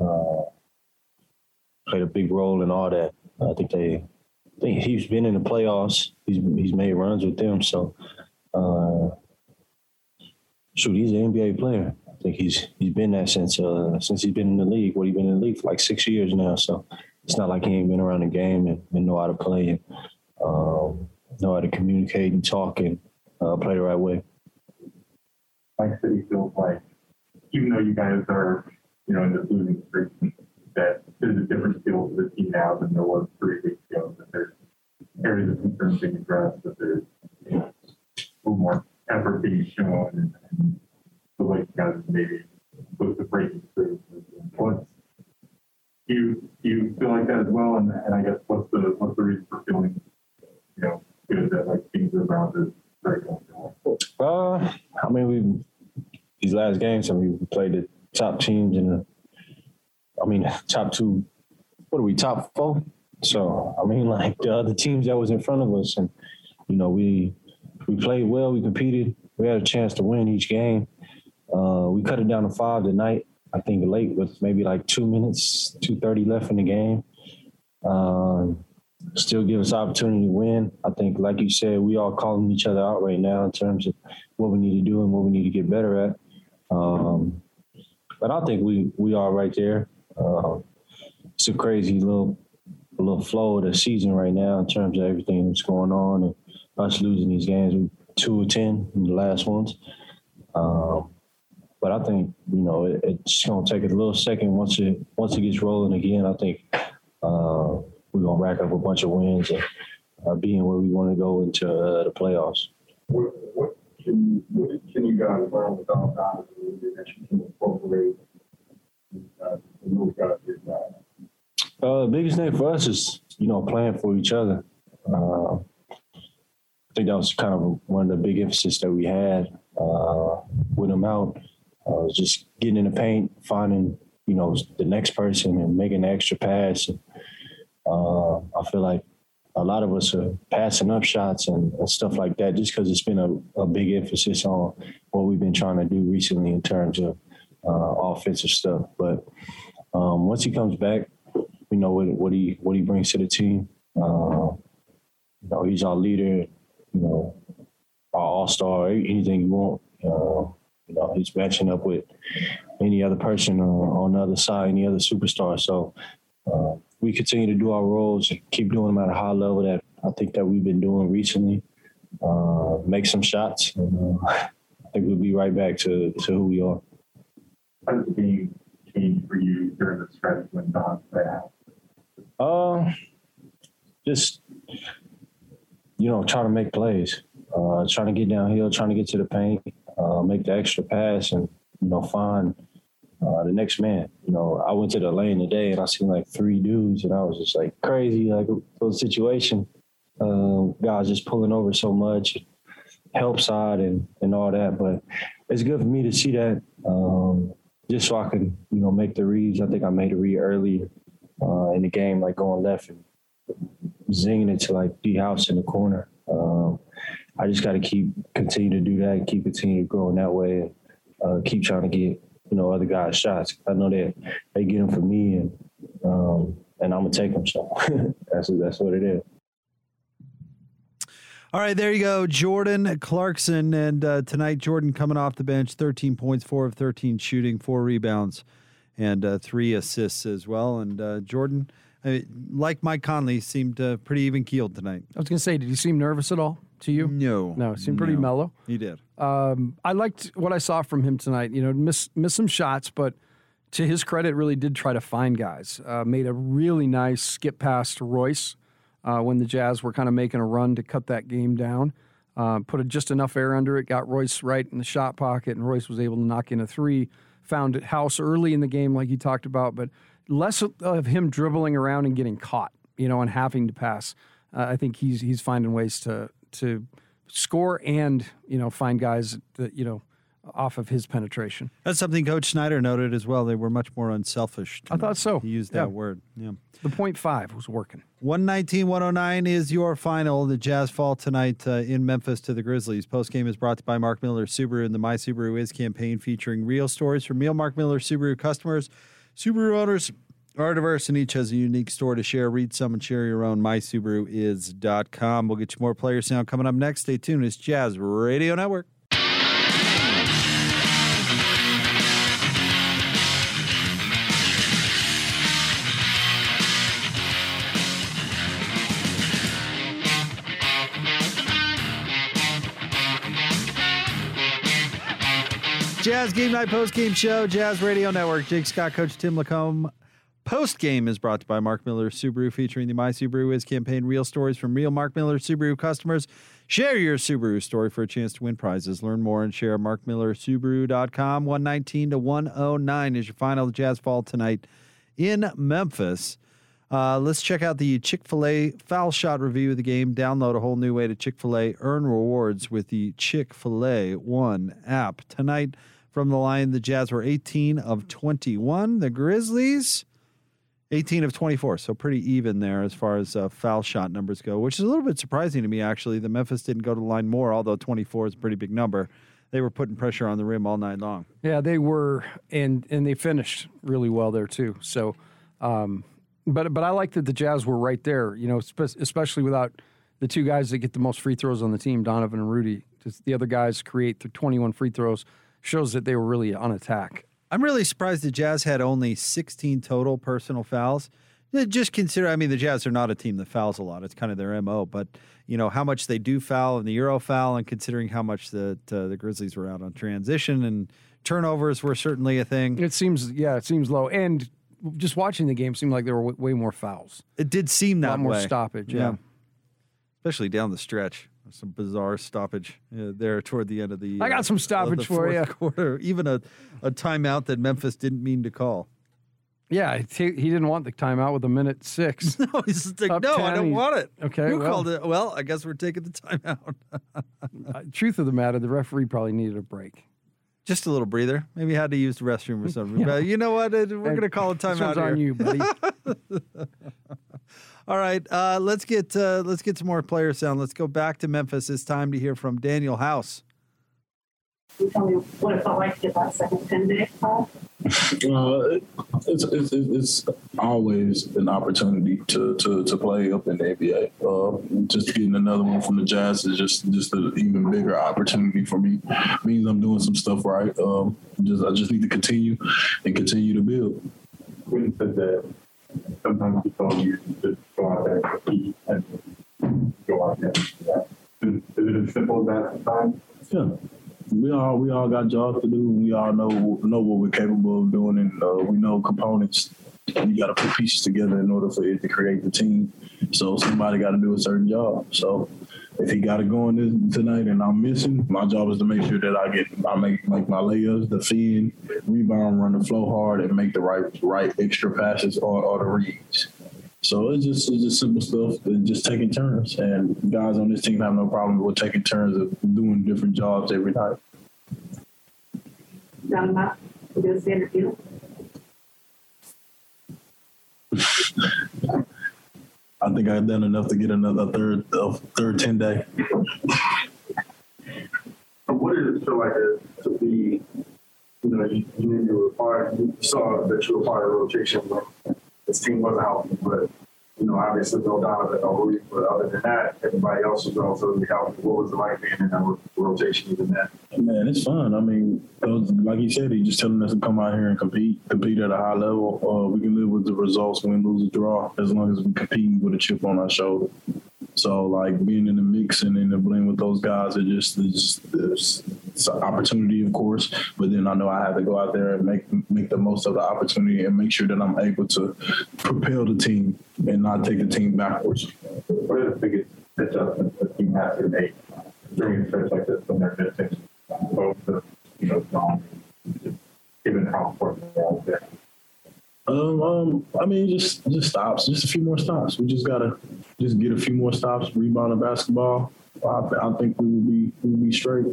Uh, played a big role in all that. I think they. I think he's been in the playoffs. He's he's made runs with them. So, uh, shoot, he's an NBA player. I think he's he's been that since uh, since he's been in the league. What he been in the league for like six years now. So it's not like he ain't been around the game and, and know how to play and um, know how to communicate and talk and uh, play the right way. Said he feels like, even though you guys are, you know, in this losing streak, that there's a different feel to the team now than there was three weeks ago. That there's areas of concern being addressed. That there's you know, a little more effort being shown, and, and feel like you guys maybe close to breaking through. What's do you do you feel like that as well? And, and I guess what's the what's the reason for feeling, you know, good that like things are around is very comfortable? Uh, I mean, we these last games, I mean, we played the top teams in the. I mean, top two. What are we? Top four. So I mean, *laughs* like the other teams that was in front of us, and you know, we we played well. We competed. We had a chance to win each game. Uh, we cut it down to five tonight. I think late with maybe like two minutes, two thirty left in the game. Um, still give us opportunity to win. I think, like you said, we all calling each other out right now in terms of what we need to do and what we need to get better at. Um, but I think we we are right there. Uh, it's a crazy little little flow of the season right now in terms of everything that's going on and us losing these games. We two or ten in the last ones. Um, but I think you know it, it's going to take a little second once it once it gets rolling again. I think uh, we're to rack up a bunch of wins and uh, being where we want to go into uh, the playoffs. What, what can can you guys learn without Donovan that you can incorporate? Uh, the move did that. Uh, biggest thing for us is you know playing for each other. Uh, I think that was kind of one of the big emphasis that we had uh, with him out. Uh, just getting in the paint, finding you know the next person and making an extra pass. And, uh, I feel like a lot of us are passing up shots and, and stuff like that just because it's been a, a big emphasis on what we've been trying to do recently in terms of uh, offensive stuff. But um, once he comes back, we know what, what he what he brings to the team. Uh, you know, he's our leader. You know, our all star. Anything you want. Uh, you know, he's matching up with any other person uh, on the other side, any other superstar. So uh, we continue to do our roles and keep doing them at a high level that I think that we've been doing recently. Uh, make some shots, and uh, I think we'll be right back to, to who we are. How did the game change for you during the stretch when Don played out? Uh, just you know, trying to make plays, uh, trying to get downhill, trying to get to the paint, uh, make the extra pass, and you know, find uh, the next man. You know, I went to the lane today and I seen like three dudes, and I was just like crazy, like a situation. Uh, guys just pulling over so much, help side and and all that. But it's good for me to see that, um, just so I can you know make the reads. I think I made a read early uh, in the game, like going left and zinging it to like D House in the corner. Um, I just got to keep continue to do that, keep continue to grow in that way, and uh, keep trying to get you know other guys shots. I know that they get them for me, and um, and I'm gonna take them. So *laughs* that's that's what it is. All right, there you go, Jordan Clarkson, and uh, tonight Jordan coming off the bench, 13 points, four of 13 shooting, four rebounds, and uh, three assists as well. And uh, Jordan, uh, like Mike Conley, seemed uh, pretty even keeled tonight. I was going to say, did he seem nervous at all to you? No, No, seemed pretty No. mellow. He did. Um, I liked what I saw from him tonight. You know, miss miss some shots, but to his credit, really did try to find guys. Uh, made a really nice skip pass to Royce uh, when the Jazz were kind of making a run to cut that game down. Uh, put a, just enough air under it, got Royce right in the shot pocket, and Royce was able to knock in a three. Found House early in the game, like you talked about, but less of- of him dribbling around and getting caught, you know, and having to pass. Uh, I think he's he's finding ways to to score and you know find guys that you know off of his penetration. That's something Coach Snyder noted as well. They were much more unselfish. I thought so. He used Yeah. that word. Yeah. The point five was working. 119 109 is your final. The Jazz fall tonight uh, in Memphis to the Grizzlies. Post game is brought to you by Mark Miller Subaru and the My Subaru Is campaign featuring real stories from real Mark Miller Subaru customers. Subaru owners are diverse and each has a unique story to share. Read some and share your own. MySubaruIs.com. We'll get you more player sound coming up next. Stay tuned. It's Jazz Radio Network. Jazz Game Night Post Game Show, Jazz Radio Network. Jake Scott, Coach Tim LaComb. Post game is brought to you by Mark Miller Subaru, featuring the My Subaru Is campaign. Real stories from real Mark Miller Subaru customers. Share your Subaru story for a chance to win prizes. Learn more and share markmillersubaru.com. 119 to 109 is your final Jazz Fall tonight in Memphis. Uh, let's check out the Chick fil A foul shot review of the game. Download a whole new way to Chick fil A. Earn rewards with the Chick fil A One app. Tonight, from the line, the Jazz were 18 of 21. The Grizzlies, 18 of 24. So pretty even there as far as uh, foul shot numbers go, which is a little bit surprising to me, actually. The Memphis didn't go to the line more, although 24 is a pretty big number. They were putting pressure on the rim all night long. Yeah, they were, and and they finished really well there too. So, um, but but I like that the Jazz were right there. You know, spe- especially without the two guys that get the most free throws on the team, Donovan and Rudy. Just the other guys create the 21 free throws shows that they were really on attack. I'm really surprised the Jazz had only 16 total personal fouls. Uh, Just consider, I mean, the Jazz are not a team that fouls a lot. It's kind of their MO, but, you know, how much they do foul in the Euro foul and considering how much the, uh, the Grizzlies were out on transition and turnovers were certainly a thing. It seems, yeah, it seems low. And just watching the game seemed like there were w- way more fouls. It did seem that A lot more way. stoppage, yeah. Especially down the stretch. Some bizarre stoppage uh, there toward the end of the. I got uh, some of stoppage the for ya. *laughs* Quarter, even a, a timeout that Memphis didn't mean to call. Yeah, he he didn't want the timeout with a minute six. *laughs* No, he's just like, no, I don't he- want it. Okay, you well. called it? Well, I guess we're taking the timeout. *laughs* Uh, truth of the matter, the referee probably needed a break. Just a little breather. Maybe had to use the restroom or something. But you know what? We're going to call a timeout one's on here. you, buddy. *laughs* All right, uh, let's get uh, let's get some more player sound. Let's go back to Memphis. It's time to hear from Danuel House. Can you tell me what it felt like to get that second 10 day call? Uh, it's, it's, it's always an opportunity to, to, to play up in the NBA. Uh, just getting another one from the Jazz is just just an even bigger opportunity for me. means I'm doing some stuff right. Um, just I just need to continue and continue to build. When you said that sometimes you told you to go out there and compete and want to get into that. Is is it as simple as that sometimes? Yeah. We all we all got jobs to do, and we all know know what we're capable of doing, and uh, we know components. You got to put pieces together in order for it to create the team. So somebody got to do a certain job. So if he got it going this, tonight and I'm missing, my job is to make sure that I get I make make my layups, defend, rebound, run the flow hard, and make the right right extra passes or, or the reads. So it's just it's just simple stuff, and just taking turns. And guys on this team have no problem with taking turns of doing different jobs every night. Down that, we're gonna stand field. *laughs* I think I've done enough to get another third uh, third ten day. What does it feel like it to be, you know, you, you knew you were part, you saw that you were part of the rotation when this team wasn't healthy, but, you know, obviously no Donovan, no Rudy, but other than that, everybody else was relatively healthy. What was it like being in that ro- rotation even then? Man, it's fun. I mean, those, like he said, he's just telling us to come out here and compete, compete at a high level. Uh, we can live with the results, win, lose, or draw, as long as we compete with a chip on our shoulder. So, like being in the mix and in the blend with those guys, it just it's, it's, an opportunity, of course. But then I know I have to go out there and make make the most of the opportunity and make sure that I'm able to propel the team and not take the team backwards. What are the biggest adjustments the team has to make during like this when they're missing both the, you know, given how important they are there? Um, um, I mean, just just stops, just a few more stops. We just gotta just get a few more stops, rebound the basketball. I, I think we will be we will be straight.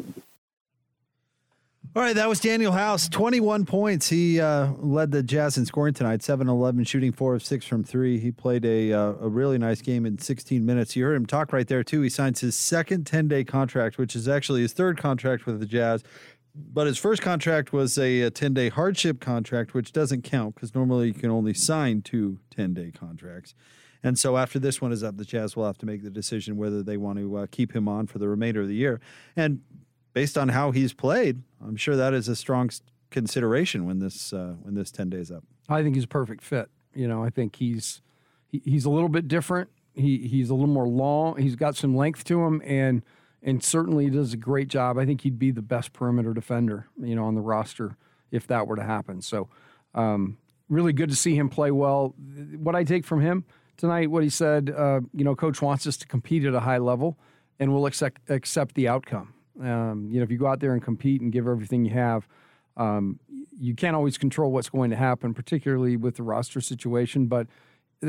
All right, that was Danuel House. 21 points. He uh, led the Jazz in scoring tonight, 7 11, shooting 4 of 6 from 3. He played a, uh, a really nice game in 16 minutes. You heard him talk right there, too. He signs his second 10 day contract, which is actually his third contract with the Jazz. But his first contract was a 10 day hardship contract, which doesn't count because normally you can only sign two 10 day contracts. And so after this one is up, the Jazz will have to make the decision whether they want to uh, keep him on for the remainder of the year. And based on how he's played, I'm sure that is a strong consideration when this uh, when this 10 days up. I think he's a perfect fit. You know, I think he's he, he's a little bit different. He he's a little more long. He's got some length to him, and and certainly does a great job. I think he'd be the best perimeter defender, you know, on the roster if that were to happen. So, um, really good to see him play well. What I take from him tonight, what he said, uh, you know, coach wants us to compete at a high level, and we'll accept accept the outcome. Um, you know, if you go out there and compete and give everything you have, um, you can't always control what's going to happen, particularly with the roster situation. But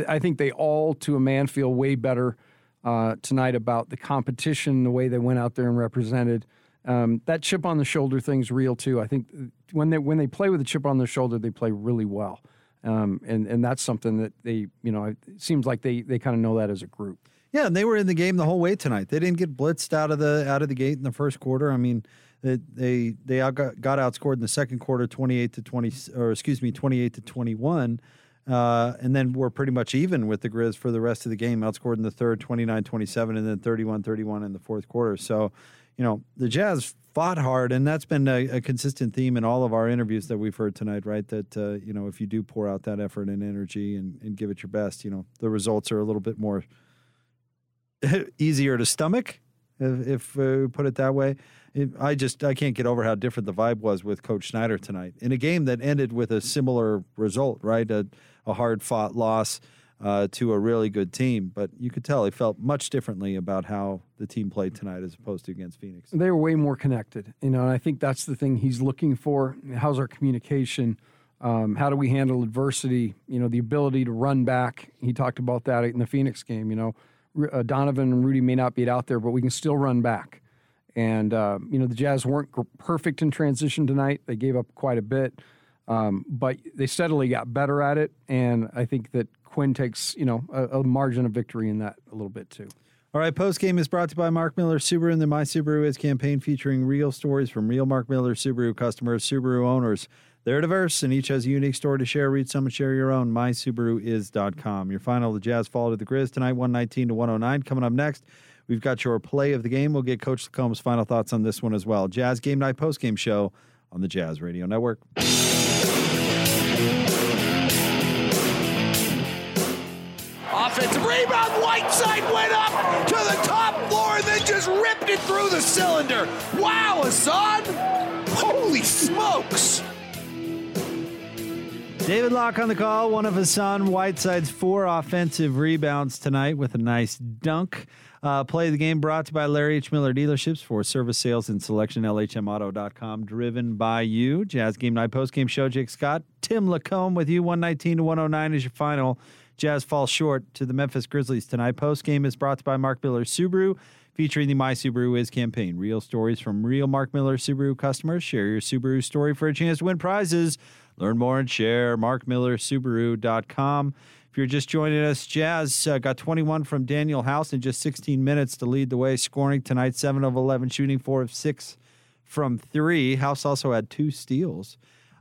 I think they all, to a man, feel way better uh, tonight about the competition, the way they went out there and represented. Um, that chip on the shoulder thing's real too. I think when they when they play with a chip on their shoulder, they play really well, um, and and that's something that they you know it seems like they they kind of know that as a group. Yeah, and they were in the game the whole way tonight. They didn't get blitzed out of the out of the gate in the first quarter. I mean, they they, they got, got outscored in the second quarter, twenty eight to twenty, or excuse me, twenty eight to twenty one. Uh, and then we're pretty much even with the Grizz for the rest of the game, outscored in the third 29 27, and then 31 31 in the fourth quarter. So, you know, the Jazz fought hard, and that's been a, a consistent theme in all of our interviews that we've heard tonight, right? That, uh, you know, if you do pour out that effort and energy and, and give it your best, you know, the results are a little bit more *laughs* easier to stomach, if, if uh, we put it that way. I just I can't get over how different the vibe was with Coach Snyder tonight in a game that ended with a similar result, right? A, a hard fought loss uh, to a really good team, but you could tell he felt much differently about how the team played tonight as opposed to against Phoenix. They were way more connected, you know, and I think that's the thing he's looking for. How's our communication? Um, how do we handle adversity? You know, the ability to run back. He talked about that in the Phoenix game. You know, uh, Donovan and Rudy may not be out there, but we can still run back. And uh, you know, the Jazz weren't perfect in transition tonight. They gave up quite a bit, um, but they steadily got better at it. And I think that Quin takes you know a, a margin of victory in that a little bit too. All right, post game is brought to you by Mark Miller Subaru and the My Subaru Is campaign featuring real stories from real Mark Miller Subaru customers, Subaru owners. They're diverse and each has a unique story to share. Read some and share your own. MySubaruIs.com. Your final, the Jazz fall to the Grizz tonight, 119 to 109. Coming up next, we've got your play of the game. We'll get Coach LaComb's final thoughts on this one as well. Jazz Game Night post game show on the Jazz Radio Network. Offensive rebound. Whiteside went up to the top floor and then just ripped it through the cylinder. Wow, Hassan. Holy smokes. David Locke on the call, one of Hassan Whiteside's four offensive rebounds tonight with a nice dunk. Uh, play the game brought to you by Larry H. Miller Dealerships for service sales and selection, LHMauto.com, driven by you. Jazz Game Night Post Game Show, Jake Scott, Tim LaComb with you. 119 to 109 is your final. Jazz falls short to the Memphis Grizzlies tonight. Post game is brought to you by Mark Miller Subaru, featuring the My Subaru Is campaign. Real stories from real Mark Miller Subaru customers. Share your Subaru story for a chance to win prizes. Learn more and share. MarkMillerSubaru.com. If you're just joining us, Jazz uh, got 21 from Danuel House in just 16 minutes to lead the way, scoring tonight 7 of 11, shooting 4 of 6 from 3. House also had two steals.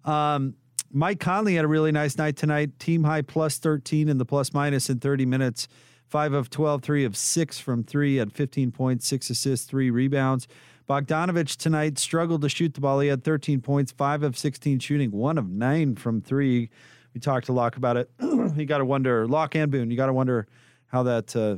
Um, Mike Conley had a really nice night tonight. Team high plus 13 in the plus minus in 30 minutes. 5 of 12, 3 of 6 from 3, at 15 points, 6 assists, 3 rebounds. Bogdanovich tonight struggled to shoot the ball. He had 13 points, 5 of 16 shooting, 1 of 9 from 3. We talked to Locke about it. *clears throat* you got to wonder, Locke and Boone, you got to wonder how that uh,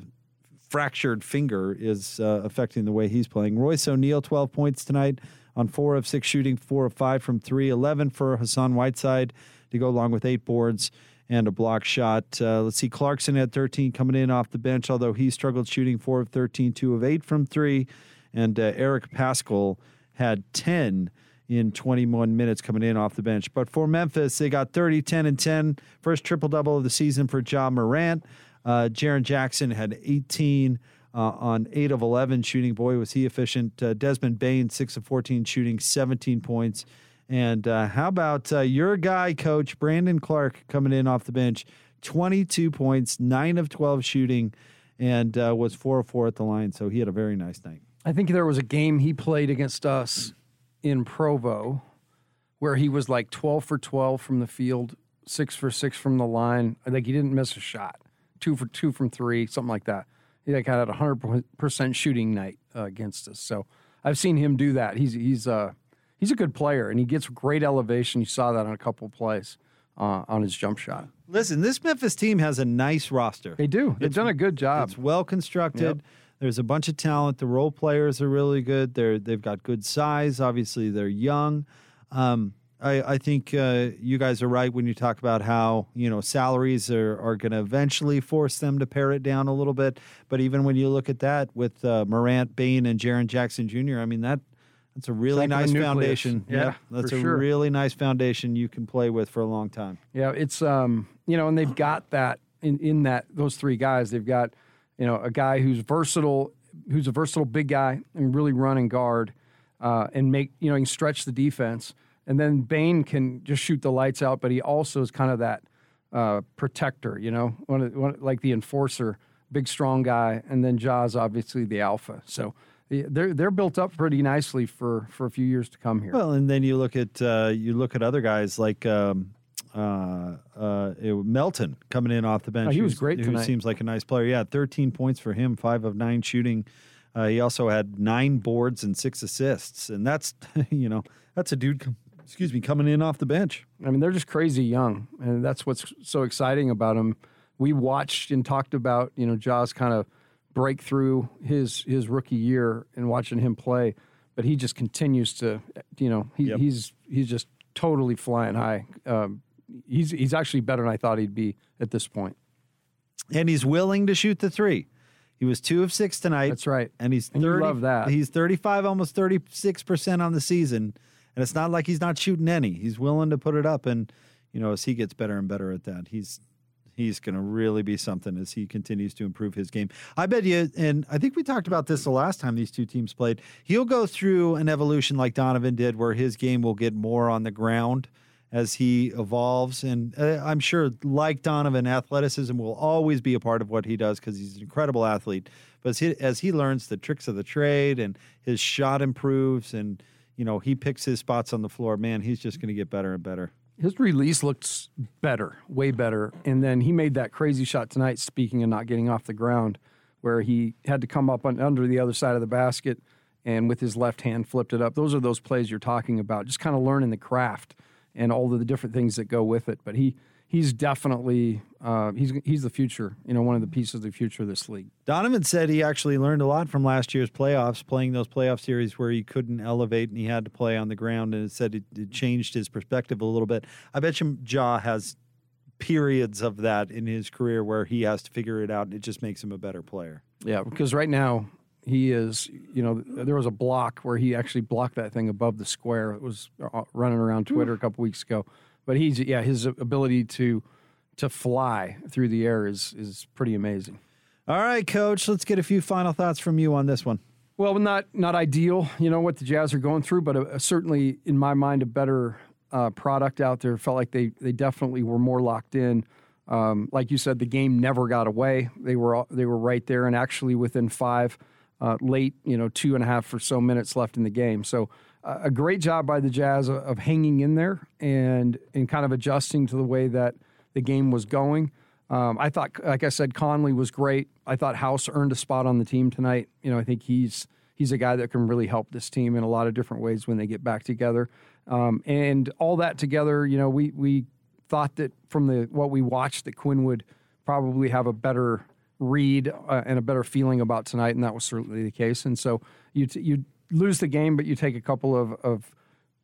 fractured finger is uh, affecting the way he's playing. Royce O'Neale, 12 points tonight on 4 of 6 shooting, 4 of 5 from 3, 11 for Hassan Whiteside to go along with 8 boards and a block shot. Uh, let's see, Clarkson had 13 coming in off the bench, although he struggled shooting 4 of 13, 2 of 8 from 3. And uh, Eric Paschall had 10 in 21 minutes coming in off the bench. But for Memphis, they got 30, 10, and 10. First triple double of the season for Ja Morant. Uh, Jaren Jackson had 18 uh, on 8 of 11 shooting. Boy, was he efficient. Uh, Desmond Bane, 6 of 14 shooting, 17 points. And uh, how about uh, your guy, coach, Brandon Clarke, coming in off the bench? 22 points, 9 of 12 shooting, and uh, was 4 of 4 at the line. So he had a very nice night. I think there was a game he played against us in Provo where he was like 12 for 12 from the field, 6 for 6 from the line. I think he didn't miss a shot. 2 for 2 from 3, something like that. He like had a 100% shooting night uh, against us. So I've seen him do that. He's he's uh he's a good player and he gets great elevation. You saw that on a couple of plays uh, on his jump shot. Listen, this Memphis team has a nice roster. They do. They've It's- done a good job. It's well constructed. Yep. There's a bunch of talent. The role players are really good. They're they've got good size. Obviously, they're young. Um, I, I think uh, you guys are right when you talk about how you know salaries are, are going to eventually force them to pare it down a little bit. But even when you look at that with uh, Morant, Bane, and Jaren Jackson Jr., I mean that that's a really nice foundation. Yeah, Yep, that's a sure. really nice foundation you can play with for a long time. Yeah, it's um, you know, and they've got that in in that those three guys. They've got you know a guy who's versatile, who's a versatile big guy and really run and guard, uh, and make you know he can stretch the defense. And then Bane can just shoot the lights out, but he also is kind of that uh, protector, you know, one, of, one like the enforcer, big strong guy, and then Ja's obviously the alpha. So they're they're built up pretty nicely for for a few years to come here. Well, and then you look at uh, you look at other guys like um, uh, uh, it- Melton coming in off the bench. Oh, he was great Who tonight. seems like a nice player. Yeah, 13 points for him, five of nine shooting. Uh, he also had nine boards and six assists, and that's *laughs* you know that's a dude. com- Excuse me, coming in off the bench. I mean, they're just crazy young, and that's what's so exciting about them. We watched and talked about, you know, Ja's kind of break through his his rookie year and watching him play, but he just continues to, you know, he, Yep. he's he's just totally flying high. Um, he's he's actually better than I thought he'd be at this point. and he's willing to shoot the three. He was two of six tonight. That's right. and he's And you 30, love that. He's thirty-five, almost thirty-six percent on the season, and it's not like he's not shooting any. He's willing to put it up, and you know, as he gets better and better at that, he's he's going to really be something as he continues to improve his game. I bet you, and I think we talked about this the last time these two teams played. He'll go through an evolution like Donovan did, where his game will get more on the ground as he evolves. And uh, I'm sure, like Donovan, athleticism will always be a part of what he does because he's an incredible athlete. But as he, as he learns the tricks of the trade and his shot improves and you know he picks his spots on the floor, man, he's just going to get better and better. His release looks better, way better. And then he made that crazy shot tonight, speaking of not getting off the ground, where he had to come up on, under the other side of the basket and with his left hand flipped it up. Those are those plays you're talking about, just kind of learning the craft and all of the different things that go with it. But he he's definitely uh, he's he's the future. You know, one of the pieces of the future of this league. Donovan said he actually learned a lot from last year's playoffs, playing those playoff series where he couldn't elevate and he had to play on the ground, and it said it, it changed his perspective a little bit. I bet you Ja has periods of that in his career where he has to figure it out, and it just makes him a better player. Yeah, because right now he is. You know, there was a block where he actually blocked that thing above the square. It was uh, running around Twitter a couple weeks ago. But he's yeah, his ability to to fly through the air is is pretty amazing. All right, coach, let's get a few final thoughts from you on this one. Well, not not ideal, you know what the Jazz are going through, but a, a certainly in my mind a better uh, product out there. Felt like they they definitely were more locked in. Um, like you said, the game never got away. They were they were right there, and actually within five uh, late, you know, two and a half or so minutes left in the game. So uh, a great job by the Jazz of, of hanging in there and and kind of adjusting to the way that the game was going. Um, I thought, like I said, Conley was great. I thought House earned a spot on the team tonight. You know, I think he's he's a guy that can really help this team in a lot of different ways when they get back together. Um, and all that together, you know, we we thought that from the what we watched that Quin would probably have a better read uh, and a better feeling about tonight, and that was certainly the case. And so you t- you lose the game, but you take a couple of, of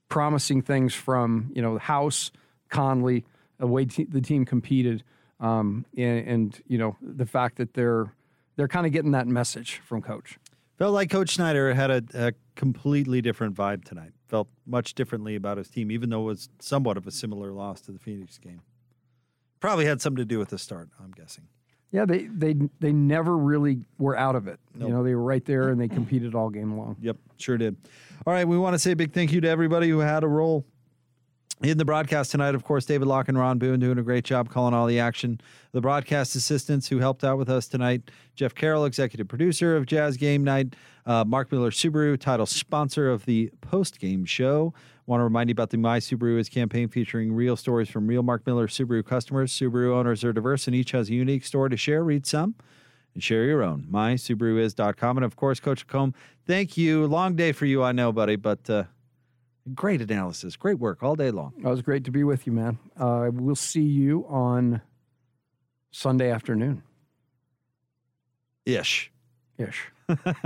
promising things from you know the House, Conley, the way the team competed, um, and, and you know the fact that they're they're kind of getting that message from coach. Felt like Coach Snyder had a, a, completely different vibe tonight. Felt much differently about his team, even though it was somewhat of a similar loss to the Phoenix game. Probably had something to do with the start, I'm guessing. Yeah, they they they never really were out of it. Nope. You know, they were right there and they competed all game long. Yep, sure did. All right, we want to say a big thank you to everybody who had a role in the broadcast tonight, of course, David Locke and Ron Boone doing a great job calling all the action. The broadcast assistants who helped out with us tonight Jeff Carroll, executive producer of Jazz Game Night, uh, Mark Miller Subaru, title sponsor of the post game show. Want to remind you about the My Subaru is campaign featuring real stories from real Mark Miller Subaru customers. Subaru owners are diverse and each has a unique story to share. Read some and share your own. MySubaruIs.com. And of course, Coach Combe, thank you. Long day for you, I know, buddy, but. Uh, Great analysis. Great work all day long. It was great to be with you, man. Uh, we'll see you on Sunday afternoon. Ish. Ish.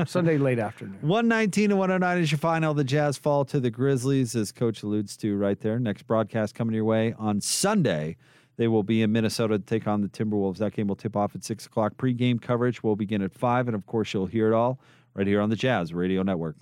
Sunday late afternoon. *laughs* 119 to 109 is your final. The Jazz fall to the Grizzlies, as Coach alludes to right there. Next broadcast coming your way on Sunday. They will be in Minnesota to take on the Timberwolves. That game will tip off at 6 o'clock. Pre game coverage will begin at 5. And of course, you'll hear it all right here on the Jazz Radio Network.